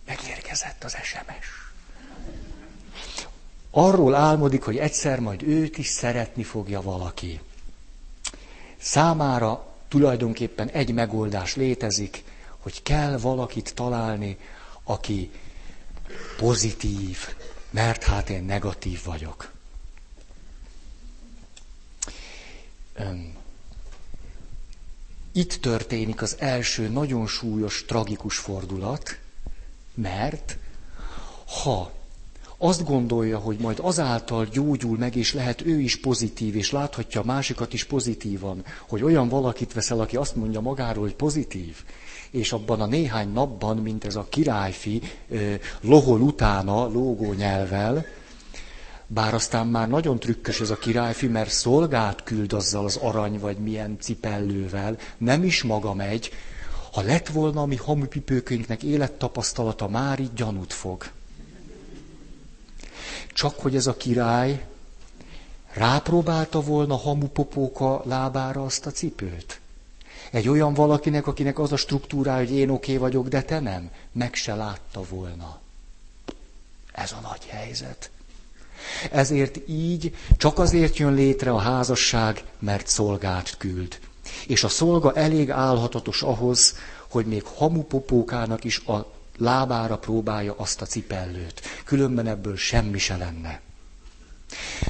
S1: megérkezett az SMS. Arról álmodik, hogy egyszer majd őt is szeretni fogja valaki. Számára tulajdonképpen egy megoldás létezik, hogy kell valakit találni, aki pozitív, mert hát én negatív vagyok. Itt történik az első nagyon súlyos, tragikus fordulat, mert ha azt gondolja, hogy majd azáltal gyógyul meg, és lehet ő is pozitív, és láthatja a másikat is pozitívan, hogy olyan valakit veszel, aki azt mondja magáról, hogy pozitív, és abban a néhány napban, mint ez a királyfi, lohol utána lógó nyelvel, bár aztán már nagyon trükkös ez a királyfi, mert szolgát küld azzal az arany vagy milyen cipellővel, nem is maga megy, ha lett volna a mi hamupipőkönyvnek élettapasztalata, már így gyanút fog. Csak hogy ez a király rápróbálta volna hamupopóka lábára azt a cipőt. Egy olyan valakinek, akinek az a struktúrája, hogy én oké okay vagyok, de te nem, meg se látta volna. Ez a nagy helyzet. Ezért így csak azért jön létre a házasság, mert szolgát küld. És a szolga elég álhatatos ahhoz, hogy még hamupopókának is a lábára próbálja azt a cipellőt. Különben ebből semmi se lenne.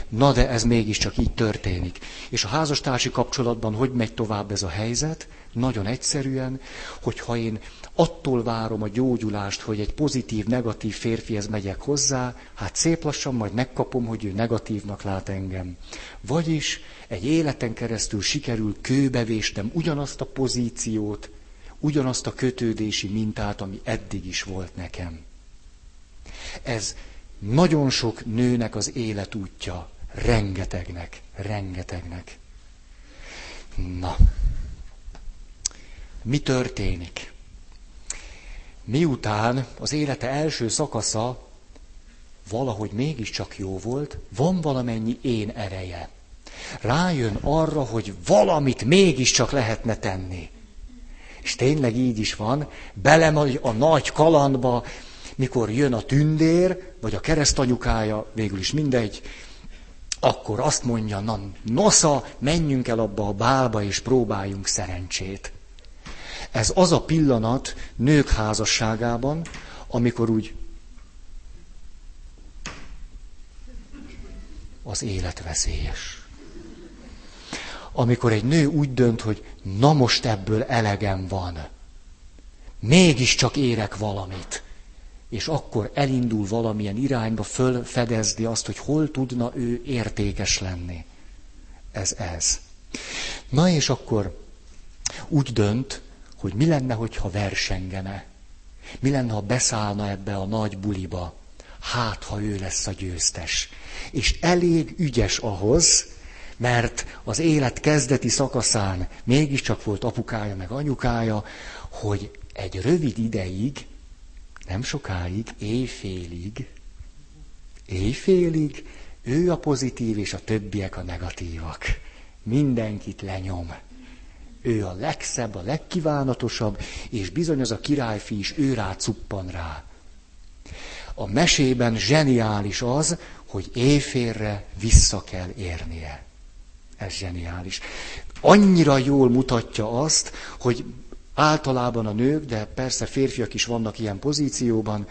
S1: Na de ez mégiscsak így történik. És a házastársi kapcsolatban hogy megy tovább ez a helyzet? Nagyon egyszerűen, hogyha én attól várom a gyógyulást, hogy egy pozitív, negatív férfihez megyek hozzá, hát szép lassan majd megkapom, hogy ő negatívnak lát engem. Vagyis egy életen keresztül sikerül kőbevéstem ugyanazt a pozíciót, ugyanazt a kötődési mintát, ami eddig is volt nekem. Ez nagyon sok nőnek az életútja, rengetegnek, rengetegnek. Na, mi történik? Miután az élete első szakasza valahogy mégiscsak jó volt, van valamennyi én ereje. Rájön arra, hogy valamit mégiscsak lehetne tenni. És tényleg így is van, belemegy a nagy kalandba, mikor jön a tündér, vagy a keresztanyukája, végül is mindegy, akkor azt mondja, na nosza, menjünk el abba a bálba, és próbáljunk szerencsét. Ez az a pillanat nők házasságában, amikor úgy az élet veszélyes. Amikor egy nő úgy dönt, hogy na most ebből elegem van, mégiscsak érek valamit, és akkor elindul valamilyen irányba fölfedezni azt, hogy hol tudna ő értékes lenni. Ez ez. Na és akkor úgy dönt, hogy mi lenne, hogyha versengene. Mi lenne, ha beszállna ebbe a nagy buliba. Hát, ha ő lesz a győztes. És elég ügyes ahhoz, mert az élet kezdeti szakaszán mégiscsak volt apukája meg anyukája, hogy egy rövid ideig, nem sokáig, éjfélig, éjfélig ő a pozitív és a többiek a negatívak. Mindenkit lenyom. Ő a legszebb, a legkívánatosabb, és bizony az a királyfi is ő rá cuppan rá. A mesében zseniális az, hogy éjfélre vissza kell érnie. Ez zseniális. Annyira jól mutatja azt, hogy általában a nők, de persze férfiak is vannak ilyen pozícióban,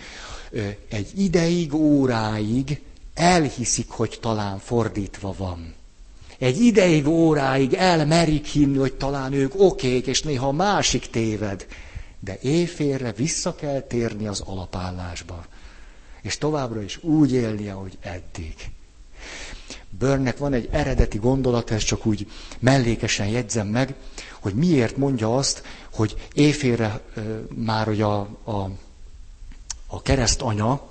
S1: egy ideig, óráig elhiszik, hogy talán fordítva van. Egy ideig, óráig elmerik hinni, hogy talán ők okék, és néha másik téved. De éjfélre vissza kell térni az alapállásba. És továbbra is úgy élni, ahogy eddig. Börnek van egy eredeti gondolat, ezt csak úgy mellékesen jegyzem meg, hogy miért mondja azt, hogy éjfélre már hogy a, a, a keresztanya,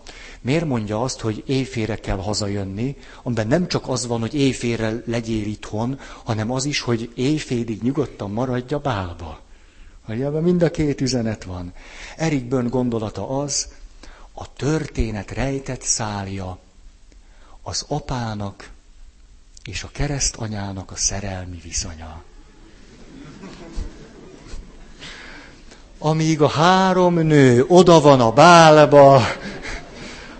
S1: miért mondja azt, hogy éjfélre kell hazajönni, amiben nem csak az van, hogy éjfélre legyél itthon, hanem az is, hogy éjfélig nyugodtan maradja bálba. Hogy ebben mind a két üzenet van. Erik Bön gondolata az, a történet rejtett szálja az apának és a keresztanyának a szerelmi viszonya. Amíg a három nő oda van a bálba,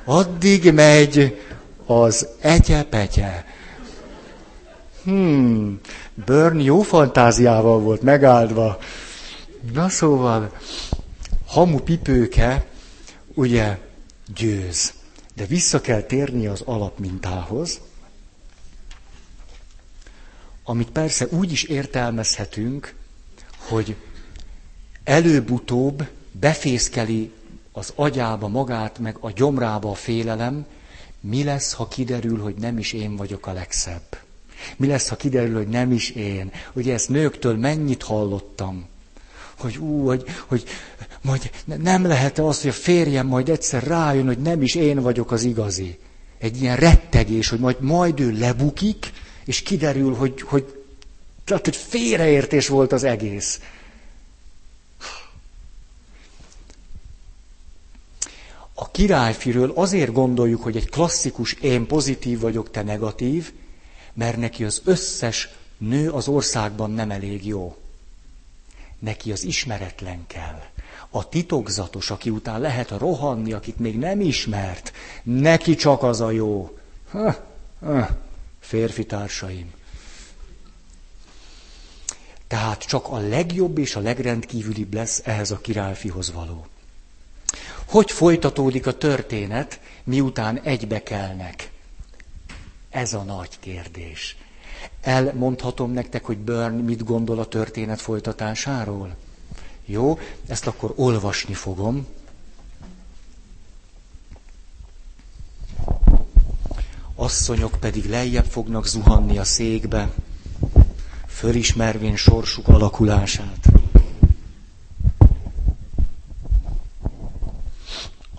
S1: addig megy az egyepetye. Hmm, Burn jó fantáziával volt megáldva. Na szóval, hamu pipőke, ugye, győz. De vissza kell térni az alapmintához, amit persze úgy is értelmezhetünk, hogy előbb-utóbb befészkeli az agyába magát, meg a gyomrába a félelem, mi lesz, ha kiderül, hogy nem is én vagyok a legszebb? Mi lesz, ha kiderül, hogy nem is én? Ugye ezt nőktől mennyit hallottam? Hogy ú, hogy, hogy majd nem lehet-e az, hogy a férjem majd egyszer rájön, hogy nem is én vagyok az igazi. Egy ilyen rettegés, hogy majd, majd ő lebukik, és kiderül, hogy, hogy, tehát, hogy félreértés volt az egész. A királyfiről azért gondoljuk, hogy egy klasszikus én pozitív vagyok, te negatív, mert neki az összes nő az országban nem elég jó. Neki az ismeretlen kell. A titokzatos, aki után lehet rohanni, akit még nem ismert, neki csak az a jó. Ha, ha, férfi társaim. Tehát csak a legjobb és a legrendkívülibb lesz ehhez a királyfihoz való. Hogy folytatódik a történet, miután egybe kelnek? Ez a nagy kérdés. Elmondhatom nektek, hogy Burn mit gondol a történet folytatásáról? Jó, ezt akkor olvasni fogom. Asszonyok pedig lejjebb fognak zuhanni a székbe, fölismervén sorsuk alakulását.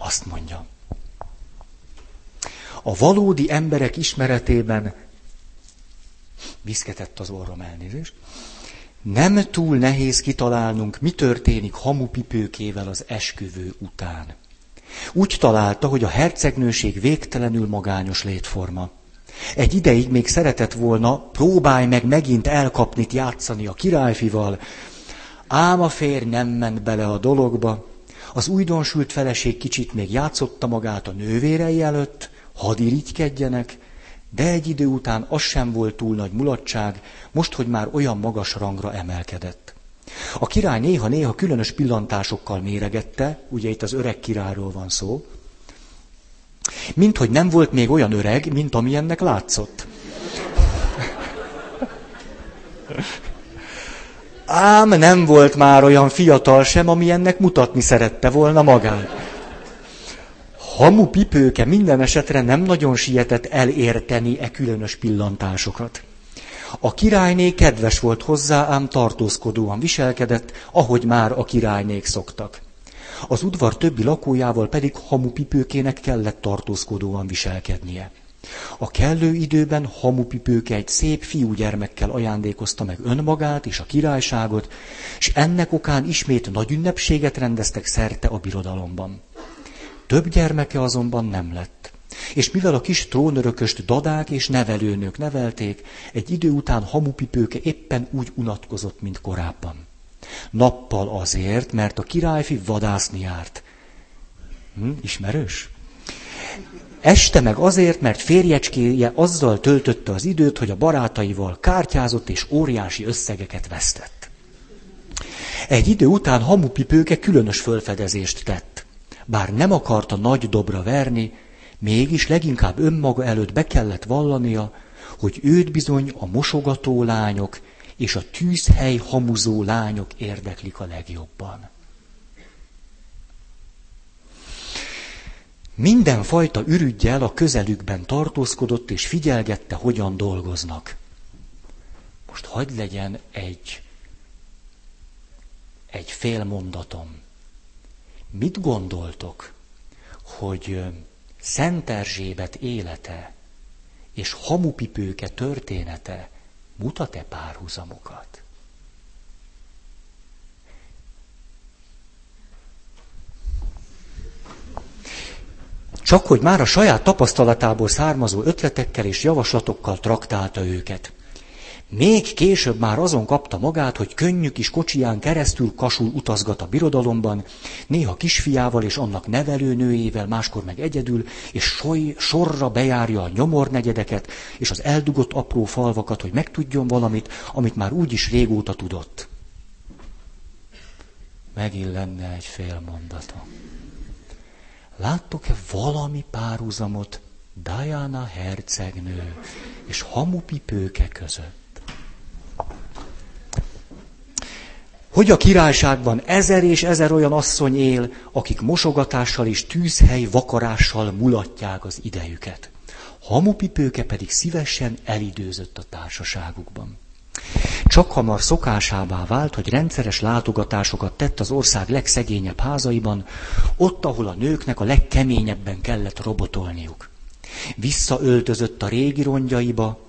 S1: Azt mondja. A valódi emberek ismeretében viszketett az orrom elnézést. Nem túl nehéz kitalálnunk, mi történik hamupipőkével az esküvő után. Úgy találta, hogy a hercegnőség végtelenül magányos létforma. Egy ideig még szeretett volna, próbálj meg megint elkapni, játszani a királyfival, ám a férj nem ment bele a dologba, az újdonsült feleség kicsit még játszotta magát a nővérei előtt, hadd irigykedjenek, de egy idő után az sem volt túl nagy mulatság, most, hogy már olyan magas rangra emelkedett. A király néha-néha különös pillantásokkal méregette, ugye itt az öreg királyról van szó, mint hogy nem volt még olyan öreg, mint amilyennek látszott. Ám nem volt már olyan fiatal sem, amilyennek mutatni szerette volna magát. Hamu pipőke minden esetre nem nagyon sietett elérteni e különös pillantásokat. A királyné kedves volt hozzá, ám tartózkodóan viselkedett, ahogy már a királynék szoktak. Az udvar többi lakójával pedig hamupipőkének kellett tartózkodóan viselkednie. A kellő időben hamupipőke egy szép fiúgyermekkel ajándékozta meg önmagát és a királyságot, és ennek okán ismét nagy ünnepséget rendeztek szerte a birodalomban. Több gyermeke azonban nem lett. És mivel a kis trónörököst dadák és nevelőnök nevelték, egy idő után hamupipőke éppen úgy unatkozott, mint korábban. Nappal azért, mert a királyfi vadászni járt. Hm, ismerős? Este meg azért, mert férjecskéje azzal töltötte az időt, hogy a barátaival kártyázott és óriási összegeket vesztett. Egy idő után hamupipőke különös fölfedezést tett. Bár nem akarta nagy dobra verni, mégis leginkább önmaga előtt be kellett vallania, hogy őt bizony a mosogató lányok és a tűzhely hamuzó lányok érdeklik a legjobban. Mindenfajta ürügyjel a közelükben tartózkodott és figyelgette, hogyan dolgoznak. Most hagyd legyen egy, egy fél mondatom. Mit gondoltok, hogy Szent Erzsébet élete és hamupipőke története mutat-e párhuzamokat? Csak hogy már a saját tapasztalatából származó ötletekkel és javaslatokkal traktálta őket. Még később már azon kapta magát, hogy könnyű kis kocsiján keresztül kasul utazgat a birodalomban, néha kisfiával és annak nevelőnőjével, máskor meg egyedül, és soly, sorra bejárja a nyomornegyedeket és az eldugott apró falvakat, hogy megtudjon valamit, amit már úgy is régóta tudott. Megint lenne egy fél mondata. Láttok-e valami párhuzamot Diana hercegnő és hamupipőke között? hogy a királyságban ezer és ezer olyan asszony él, akik mosogatással és tűzhely vakarással mulatják az idejüket. Hamupipőke pedig szívesen elidőzött a társaságukban. Csak hamar szokásává vált, hogy rendszeres látogatásokat tett az ország legszegényebb házaiban, ott, ahol a nőknek a legkeményebben kellett robotolniuk. Visszaöltözött a régi rongyaiba,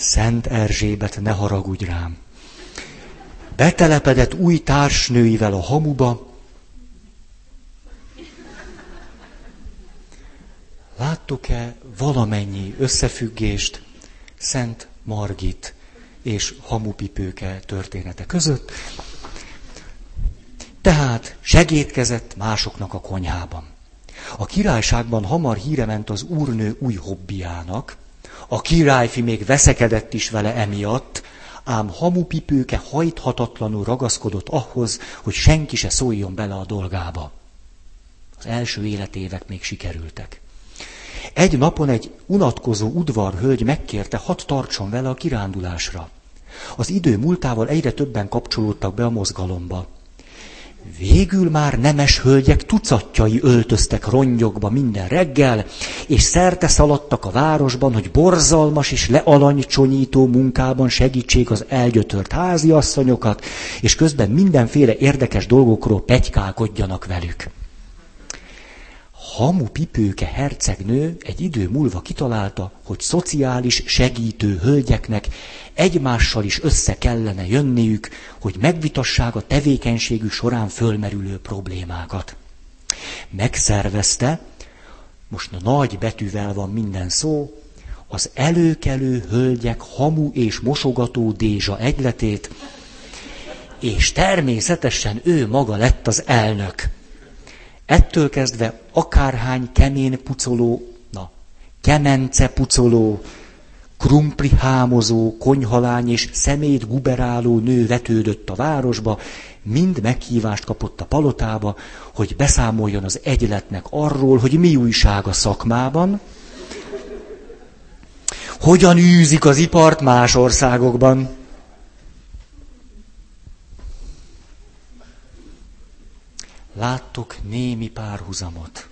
S1: Szent Erzsébet, ne haragudj rám. Betelepedett új társnőivel a hamuba. Láttuk-e valamennyi összefüggést Szent Margit és hamupipőke története között? Tehát segítkezett másoknak a konyhában. A királyságban hamar híre ment az úrnő új hobbiának, a királyfi még veszekedett is vele emiatt, ám hamupipőke hajthatatlanul ragaszkodott ahhoz, hogy senki se szóljon bele a dolgába. Az első életévek még sikerültek. Egy napon egy unatkozó udvarhölgy megkérte, hadd tartson vele a kirándulásra. Az idő múltával egyre többen kapcsolódtak be a mozgalomba. Végül már nemes hölgyek tucatjai öltöztek rongyokba minden reggel, és szerte szaladtak a városban, hogy borzalmas és lealanycsonyító munkában segítsék az elgyötört háziasszonyokat, és közben mindenféle érdekes dolgokról pegykálkodjanak velük. Hamu Pipőke hercegnő egy idő múlva kitalálta, hogy szociális segítő hölgyeknek egymással is össze kellene jönniük, hogy megvitassák a tevékenységük során fölmerülő problémákat. Megszervezte, most a nagy betűvel van minden szó, az előkelő hölgyek hamu és mosogató dézsa egyletét, és természetesen ő maga lett az elnök. Ettől kezdve akárhány kemén pucoló, na, kemence pucoló, krumpli hámozó, konyhalány és szemét guberáló nő vetődött a városba, mind meghívást kapott a palotába, hogy beszámoljon az egyletnek arról, hogy mi újság a szakmában, hogyan űzik az ipart más országokban. Láttok némi párhuzamot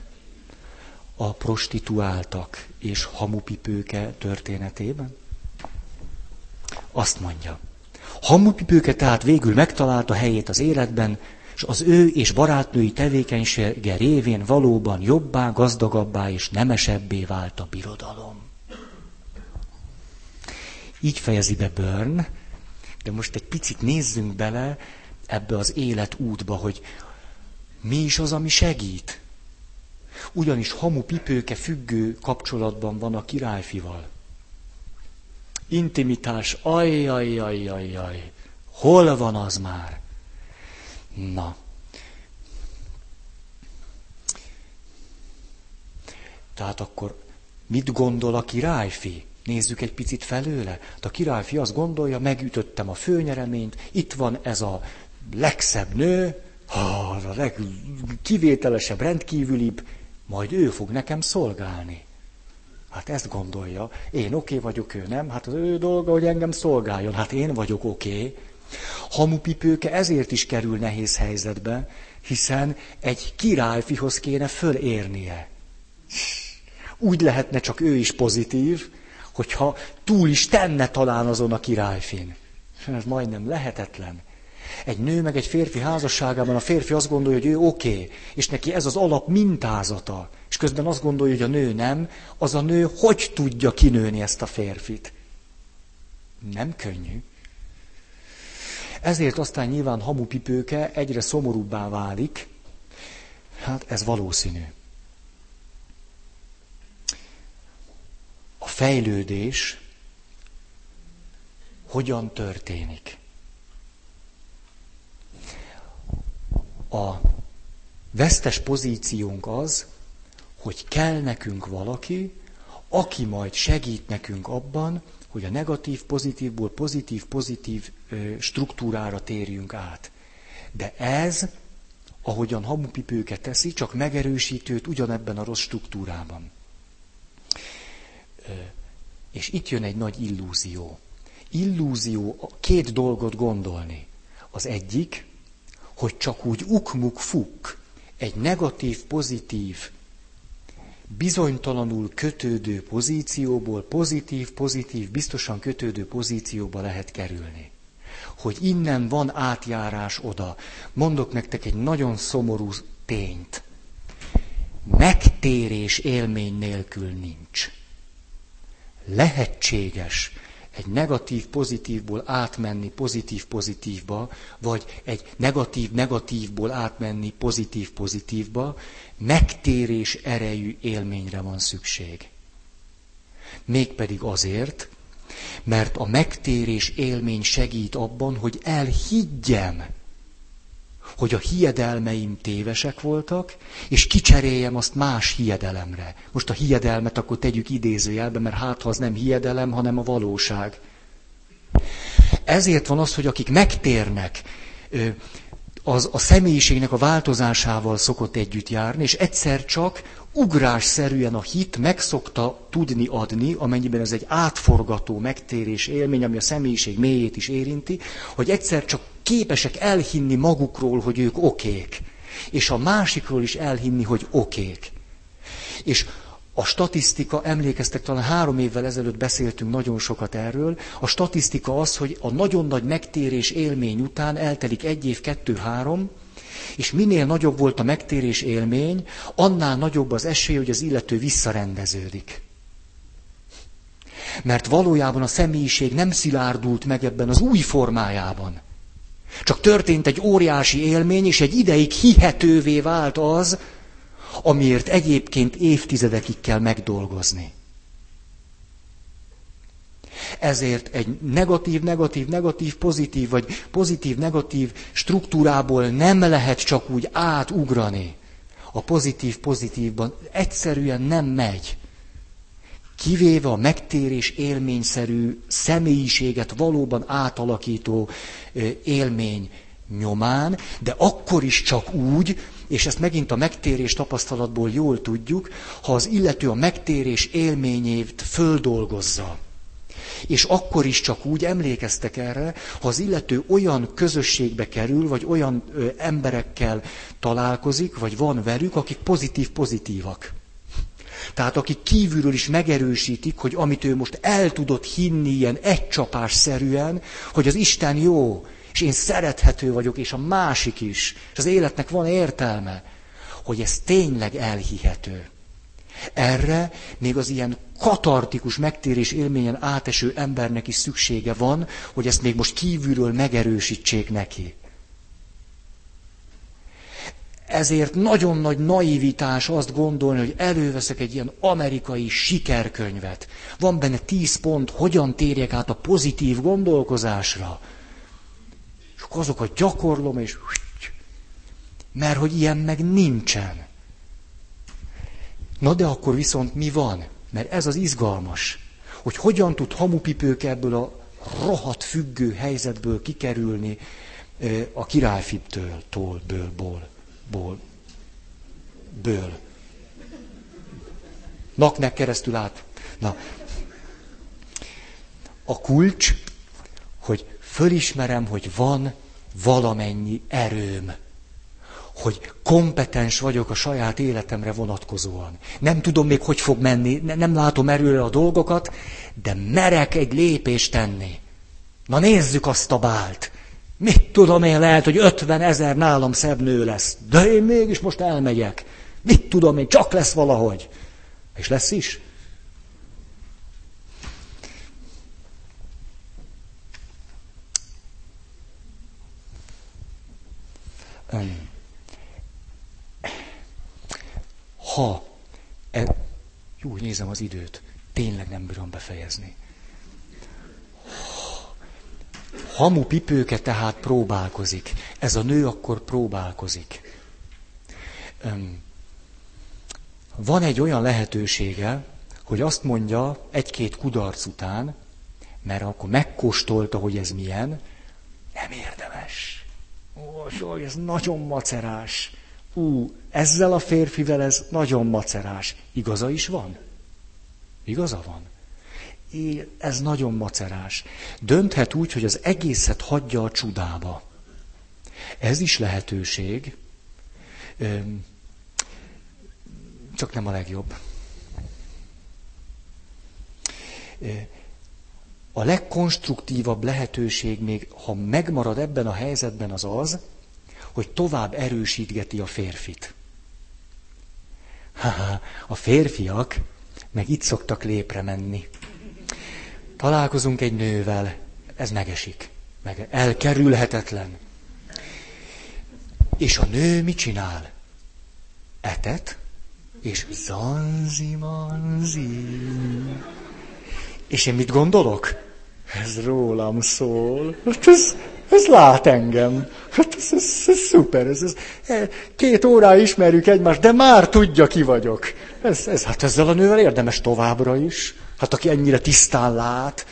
S1: a prostituáltak és hamupipőke történetében? Azt mondja, hamupipőke tehát végül megtalálta helyét az életben, és az ő és barátnői tevékenysége révén valóban jobbá, gazdagabbá és nemesebbé vált a birodalom. Így fejezi be Börn, de most egy picit nézzünk bele ebbe az életútba, hogy mi is az, ami segít. Ugyanis hamu pipőke függő kapcsolatban van a királyfival. Intimitás, ajjajjajjajjaj, hol van az már? Na. Tehát akkor mit gondol a királyfi? Nézzük egy picit felőle. Hát a királyfi azt gondolja, megütöttem a főnyereményt, itt van ez a legszebb nő, a legkivételesebb, rendkívülibb, majd ő fog nekem szolgálni. Hát ezt gondolja. Én oké okay vagyok, ő nem. Hát az ő dolga, hogy engem szolgáljon. Hát én vagyok oké. Okay. Hamupipőke ezért is kerül nehéz helyzetbe, hiszen egy királyfihoz kéne fölérnie. Úgy lehetne csak ő is pozitív, hogyha túl is tenne talán azon a királyfin. Ez majdnem lehetetlen. Egy nő meg egy férfi házasságában a férfi azt gondolja, hogy ő oké, okay, és neki ez az alap mintázata, és közben azt gondolja, hogy a nő nem, az a nő hogy tudja kinőni ezt a férfit? Nem könnyű. Ezért aztán nyilván hamupipőke egyre szomorúbbá válik. Hát ez valószínű. A fejlődés hogyan történik? A vesztes pozíciónk az, hogy kell nekünk valaki, aki majd segít nekünk abban, hogy a negatív pozitívból pozitív-pozitív struktúrára térjünk át. De ez, ahogyan hamupipőke teszi, csak megerősítőt ugyanebben a rossz struktúrában. És itt jön egy nagy illúzió. Illúzió két dolgot gondolni. Az egyik, hogy csak úgy ukmuk fuk, egy negatív-pozitív, bizonytalanul kötődő pozícióból pozitív-pozitív, biztosan kötődő pozícióba lehet kerülni. Hogy innen van átjárás oda. Mondok nektek egy nagyon szomorú tényt. Megtérés élmény nélkül nincs. Lehetséges, egy negatív pozitívból átmenni pozitív pozitívba, vagy egy negatív negatívból átmenni pozitív pozitívba, megtérés erejű élményre van szükség. Mégpedig azért, mert a megtérés élmény segít abban, hogy elhiggyem, hogy a hiedelmeim tévesek voltak, és kicseréljem azt más hiedelemre. Most a hiedelmet akkor tegyük idézőjelbe, mert hát ha az nem hiedelem, hanem a valóság. Ezért van az, hogy akik megtérnek, az a személyiségnek a változásával szokott együtt járni, és egyszer csak ugrásszerűen a hit meg szokta tudni adni, amennyiben ez egy átforgató megtérés élmény, ami a személyiség mélyét is érinti, hogy egyszer csak képesek elhinni magukról, hogy ők okék, és a másikról is elhinni, hogy okék. És a statisztika, emlékeztek, talán három évvel ezelőtt beszéltünk nagyon sokat erről, a statisztika az, hogy a nagyon nagy megtérés élmény után eltelik egy év, kettő, három, És minél nagyobb volt a megtérés élmény, annál nagyobb az esély, hogy az illető visszarendeződik. Mert valójában a személyiség nem szilárdult meg ebben az új formájában. Csak történt egy óriási élmény, és egy ideig hihetővé vált az, amiért egyébként évtizedekig kell megdolgozni. Ezért egy negatív, negatív, negatív, pozitív, vagy pozitív, negatív struktúrából nem lehet csak úgy átugrani. A pozitív pozitívban egyszerűen nem megy. Kivéve a megtérés élményszerű személyiséget valóban átalakító élmény nyomán, de akkor is csak úgy, és ezt megint a megtérés tapasztalatból jól tudjuk, ha az illető a megtérés élményét földolgozza. És akkor is csak úgy emlékeztek erre, ha az illető olyan közösségbe kerül, vagy olyan ö, emberekkel találkozik, vagy van velük, akik pozitív-pozitívak. Tehát akik kívülről is megerősítik, hogy amit ő most el tudott hinni ilyen egycsapásszerűen, hogy az Isten jó, és én szerethető vagyok, és a másik is, és az életnek van értelme, hogy ez tényleg elhihető. Erre még az ilyen katartikus megtérés élményen áteső embernek is szüksége van, hogy ezt még most kívülről megerősítsék neki. Ezért nagyon nagy naivitás azt gondolni, hogy előveszek egy ilyen amerikai sikerkönyvet. Van benne tíz pont, hogyan térjek át a pozitív gondolkozásra. És azokat gyakorlom, és mert hogy ilyen meg nincsen. Na de akkor viszont mi van? Mert ez az izgalmas, hogy hogyan tud hamupipők ebből a rohadt függő helyzetből kikerülni a királyfiptől, tól, ből, ból, ból, ből. Naknek keresztül át. Na, a kulcs, hogy fölismerem, hogy van valamennyi erőm hogy kompetens vagyok a saját életemre vonatkozóan. Nem tudom még, hogy fog menni, nem látom erőre a dolgokat, de merek egy lépést tenni. Na nézzük azt a bált. Mit tudom én, lehet, hogy ötven ezer nálam szebb nő lesz, de én mégis most elmegyek. Mit tudom én, csak lesz valahogy. És lesz is. Ha, e, jó, nézem az időt, tényleg nem bírom befejezni. Hamu pipőke tehát próbálkozik. Ez a nő akkor próbálkozik. Van egy olyan lehetősége, hogy azt mondja egy-két kudarc után, mert akkor megkóstolta, hogy ez milyen, nem érdemes. Ó, ez nagyon macerás ú, ezzel a férfivel ez nagyon macerás. Igaza is van? Igaza van? É, ez nagyon macerás. Dönthet úgy, hogy az egészet hagyja a csudába. Ez is lehetőség, csak nem a legjobb. A legkonstruktívabb lehetőség még, ha megmarad ebben a helyzetben, az az, hogy tovább erősítgeti a férfit. A férfiak meg itt szoktak lépre menni. Találkozunk egy nővel, ez megesik, meg elkerülhetetlen. És a nő mit csinál? Etet, és zanzi manzi. És én mit gondolok? Ez rólam szól. Hát ez, ez lát engem. Hát ez, ez, ez szuper. Ez, ez, e, két órá ismerjük egymást, de már tudja, ki vagyok. Ez, ez, hát ezzel a nővel érdemes továbbra is. Hát aki ennyire tisztán lát,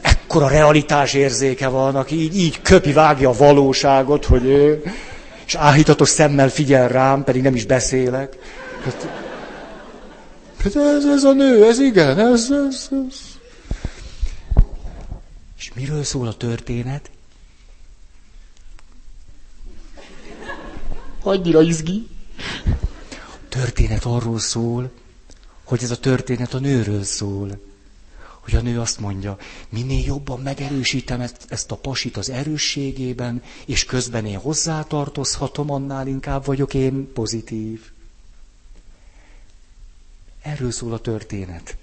S1: ekkora realitás érzéke van, aki így, így köpi, vágja a valóságot, hogy ő, és áhítatos szemmel figyel rám, pedig nem is beszélek. Hát, hát ez, ez a nő, ez igen, ez, ez, ez. És miről szól a történet? Annyira izgi. A történet arról szól, hogy ez a történet a nőről szól. hogy a nő azt mondja, minél jobban megerősítem ezt, ezt a pasit az erősségében, és közben én hozzátartozhatom, annál inkább vagyok én pozitív. Erről szól a történet.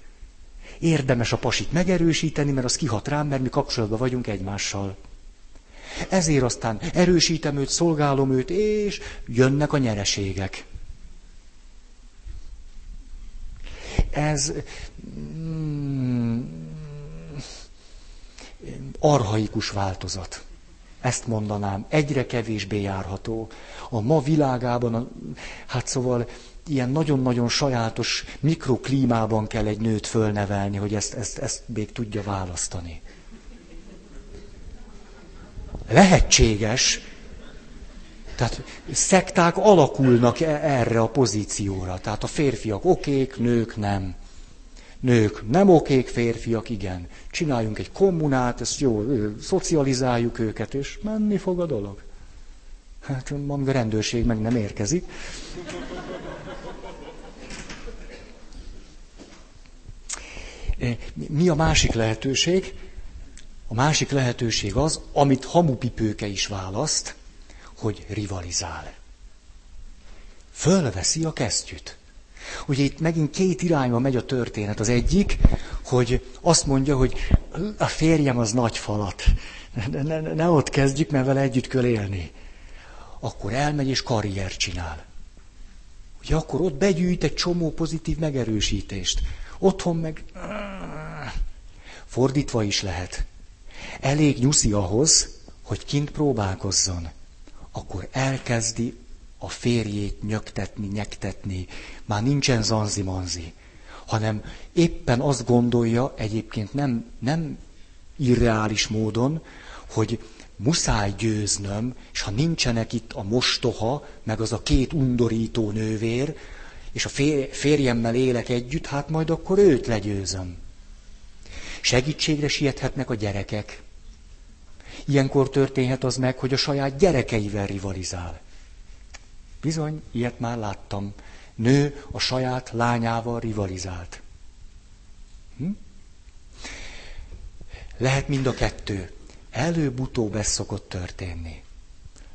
S1: Érdemes a pasit megerősíteni, mert az kihat rám, mert mi kapcsolatban vagyunk egymással. Ezért aztán erősítem őt, szolgálom őt, és jönnek a nyereségek. Ez mm, arhaikus változat. Ezt mondanám, egyre kevésbé járható. A ma világában, a, hát szóval ilyen nagyon-nagyon sajátos mikroklímában kell egy nőt fölnevelni, hogy ezt, ezt, ezt még tudja választani. Lehetséges, tehát szekták alakulnak erre a pozícióra. Tehát a férfiak okék, nők nem. Nők nem okék, férfiak igen. Csináljunk egy kommunát, ezt jó, szocializáljuk őket, és menni fog a dolog. Hát, amíg a rendőrség meg nem érkezik. Mi a másik lehetőség? A másik lehetőség az, amit hamupipőke is választ, hogy rivalizál. Fölveszi a kesztyűt. Ugye itt megint két irányba megy a történet. Az egyik, hogy azt mondja, hogy a férjem az nagy falat. Ne, ne, ne ott kezdjük, mert vele együtt kell élni. Akkor elmegy és karrier csinál. Ugye akkor ott begyűjt egy csomó pozitív megerősítést. Otthon meg... Fordítva is lehet. Elég nyuszi ahhoz, hogy kint próbálkozzon. Akkor elkezdi a férjét nyögtetni, nyektetni. Már nincsen zanzi-manzi. Hanem éppen azt gondolja, egyébként nem, nem irreális módon, hogy muszáj győznöm, és ha nincsenek itt a mostoha, meg az a két undorító nővér, és a férjemmel élek együtt, hát majd akkor őt legyőzöm. Segítségre siethetnek a gyerekek. Ilyenkor történhet az meg, hogy a saját gyerekeivel rivalizál. Bizony, ilyet már láttam. Nő a saját lányával rivalizált. Hm? Lehet mind a kettő. Előbb-utóbb ez szokott történni.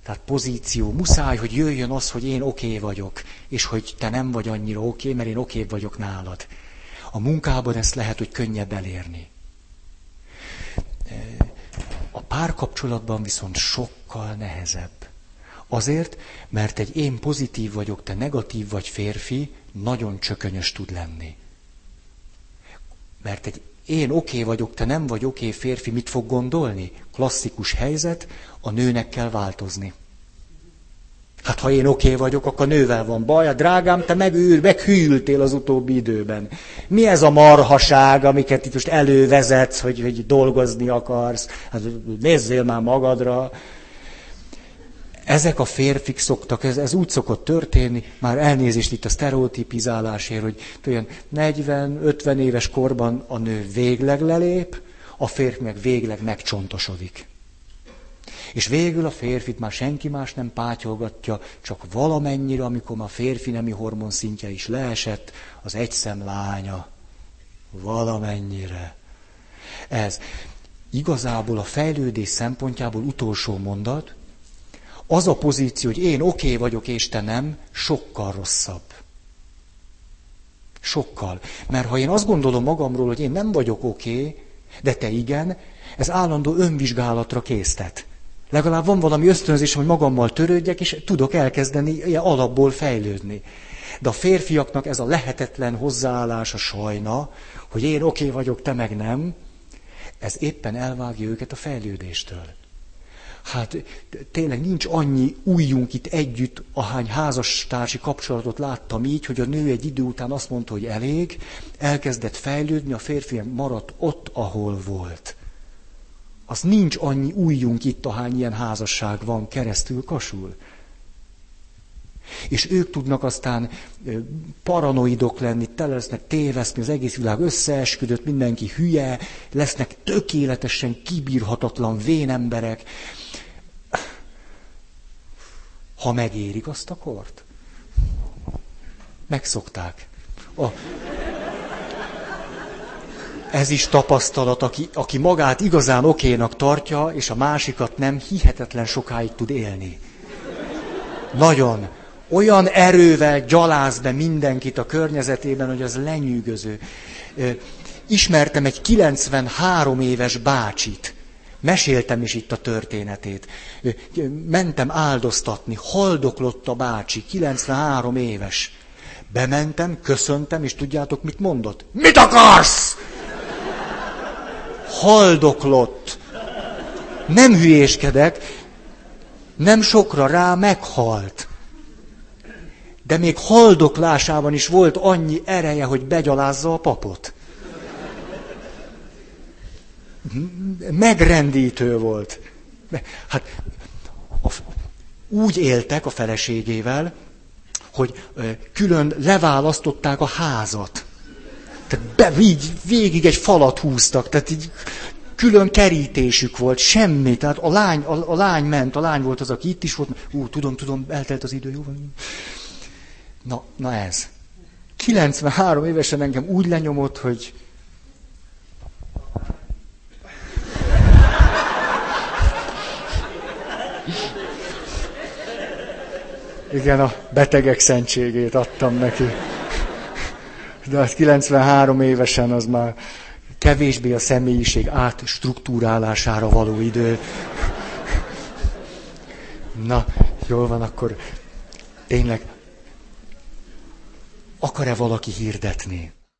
S1: Tehát pozíció, muszáj, hogy jöjjön az, hogy én oké okay vagyok, és hogy te nem vagy annyira oké, okay, mert én oké okay vagyok nálad. A munkában ezt lehet, hogy könnyebb elérni. A párkapcsolatban viszont sokkal nehezebb. Azért, mert egy én pozitív vagyok, te negatív vagy férfi, nagyon csökönyös tud lenni. Mert egy én oké okay vagyok, te nem vagy oké okay, férfi, mit fog gondolni? Klasszikus helyzet, a nőnek kell változni. Hát ha én oké okay vagyok, akkor nővel van baj, a drágám, te megűr, meghűltél az utóbbi időben. Mi ez a marhaság, amiket itt most elővezetsz, hogy, hogy dolgozni akarsz? Hát nézzél már magadra. Ezek a férfik szoktak, ez, ez úgy szokott történni, már elnézést itt a sztereotipizálásért, hogy olyan 40-50 éves korban a nő végleg lelép, a férfi meg végleg megcsontosodik. És végül a férfit már senki más nem pátyolgatja, csak valamennyire, amikor a férfi nemi hormon szintje is leesett, az egyszem lánya. Valamennyire. Ez. Igazából a fejlődés szempontjából utolsó mondat, az a pozíció, hogy én oké okay vagyok, és te nem, sokkal rosszabb. Sokkal. Mert ha én azt gondolom magamról, hogy én nem vagyok oké, okay, de te igen, ez állandó önvizsgálatra késztet. Legalább van valami ösztönzés, hogy magammal törődjek, és tudok elkezdeni ilyen alapból fejlődni. De a férfiaknak ez a lehetetlen hozzáállás a sajna, hogy én oké okay vagyok, te meg nem, ez éppen elvágja őket a fejlődéstől. Hát tényleg nincs annyi újjunk itt együtt, ahány házastársi kapcsolatot láttam így, hogy a nő egy idő után azt mondta, hogy elég, elkezdett fejlődni, a férfi maradt ott, ahol volt. Az nincs annyi újjunk itt, ahány ilyen házasság van keresztül kasul. És ők tudnak aztán paranoidok lenni, tele lesznek téveszni, az egész világ összeesküdött, mindenki hülye, lesznek tökéletesen kibírhatatlan vénemberek, ha megérik azt a kort. Megszokták. A... ez is tapasztalat, aki, aki magát igazán okénak tartja, és a másikat nem, hihetetlen sokáig tud élni. Nagyon. Olyan erővel gyaláz be mindenkit a környezetében, hogy az lenyűgöző. Ismertem egy 93 éves bácsit. Meséltem is itt a történetét. Mentem áldoztatni, haldoklott a bácsi, 93 éves. Bementem, köszöntem, és tudjátok, mit mondott? Mit akarsz? Haldoklott. Nem hülyéskedek, nem sokra rá meghalt. De még haldoklásában is volt annyi ereje, hogy begyalázza a papot. Megrendítő volt. Hát a, úgy éltek a feleségével, hogy külön leválasztották a házat. Tehát be, így, végig egy falat húztak, tehát így külön kerítésük volt, semmi. Tehát a lány, a, a lány ment, a lány volt az, aki itt is volt. Ú, tudom, tudom, eltelt az idő, jó van. Na, na ez. 93 évesen engem úgy lenyomott, hogy Igen, a betegek szentségét adtam neki. De az 93 évesen az már kevésbé a személyiség átstruktúrálására való idő. Na, jól van, akkor tényleg akar-e valaki hirdetni?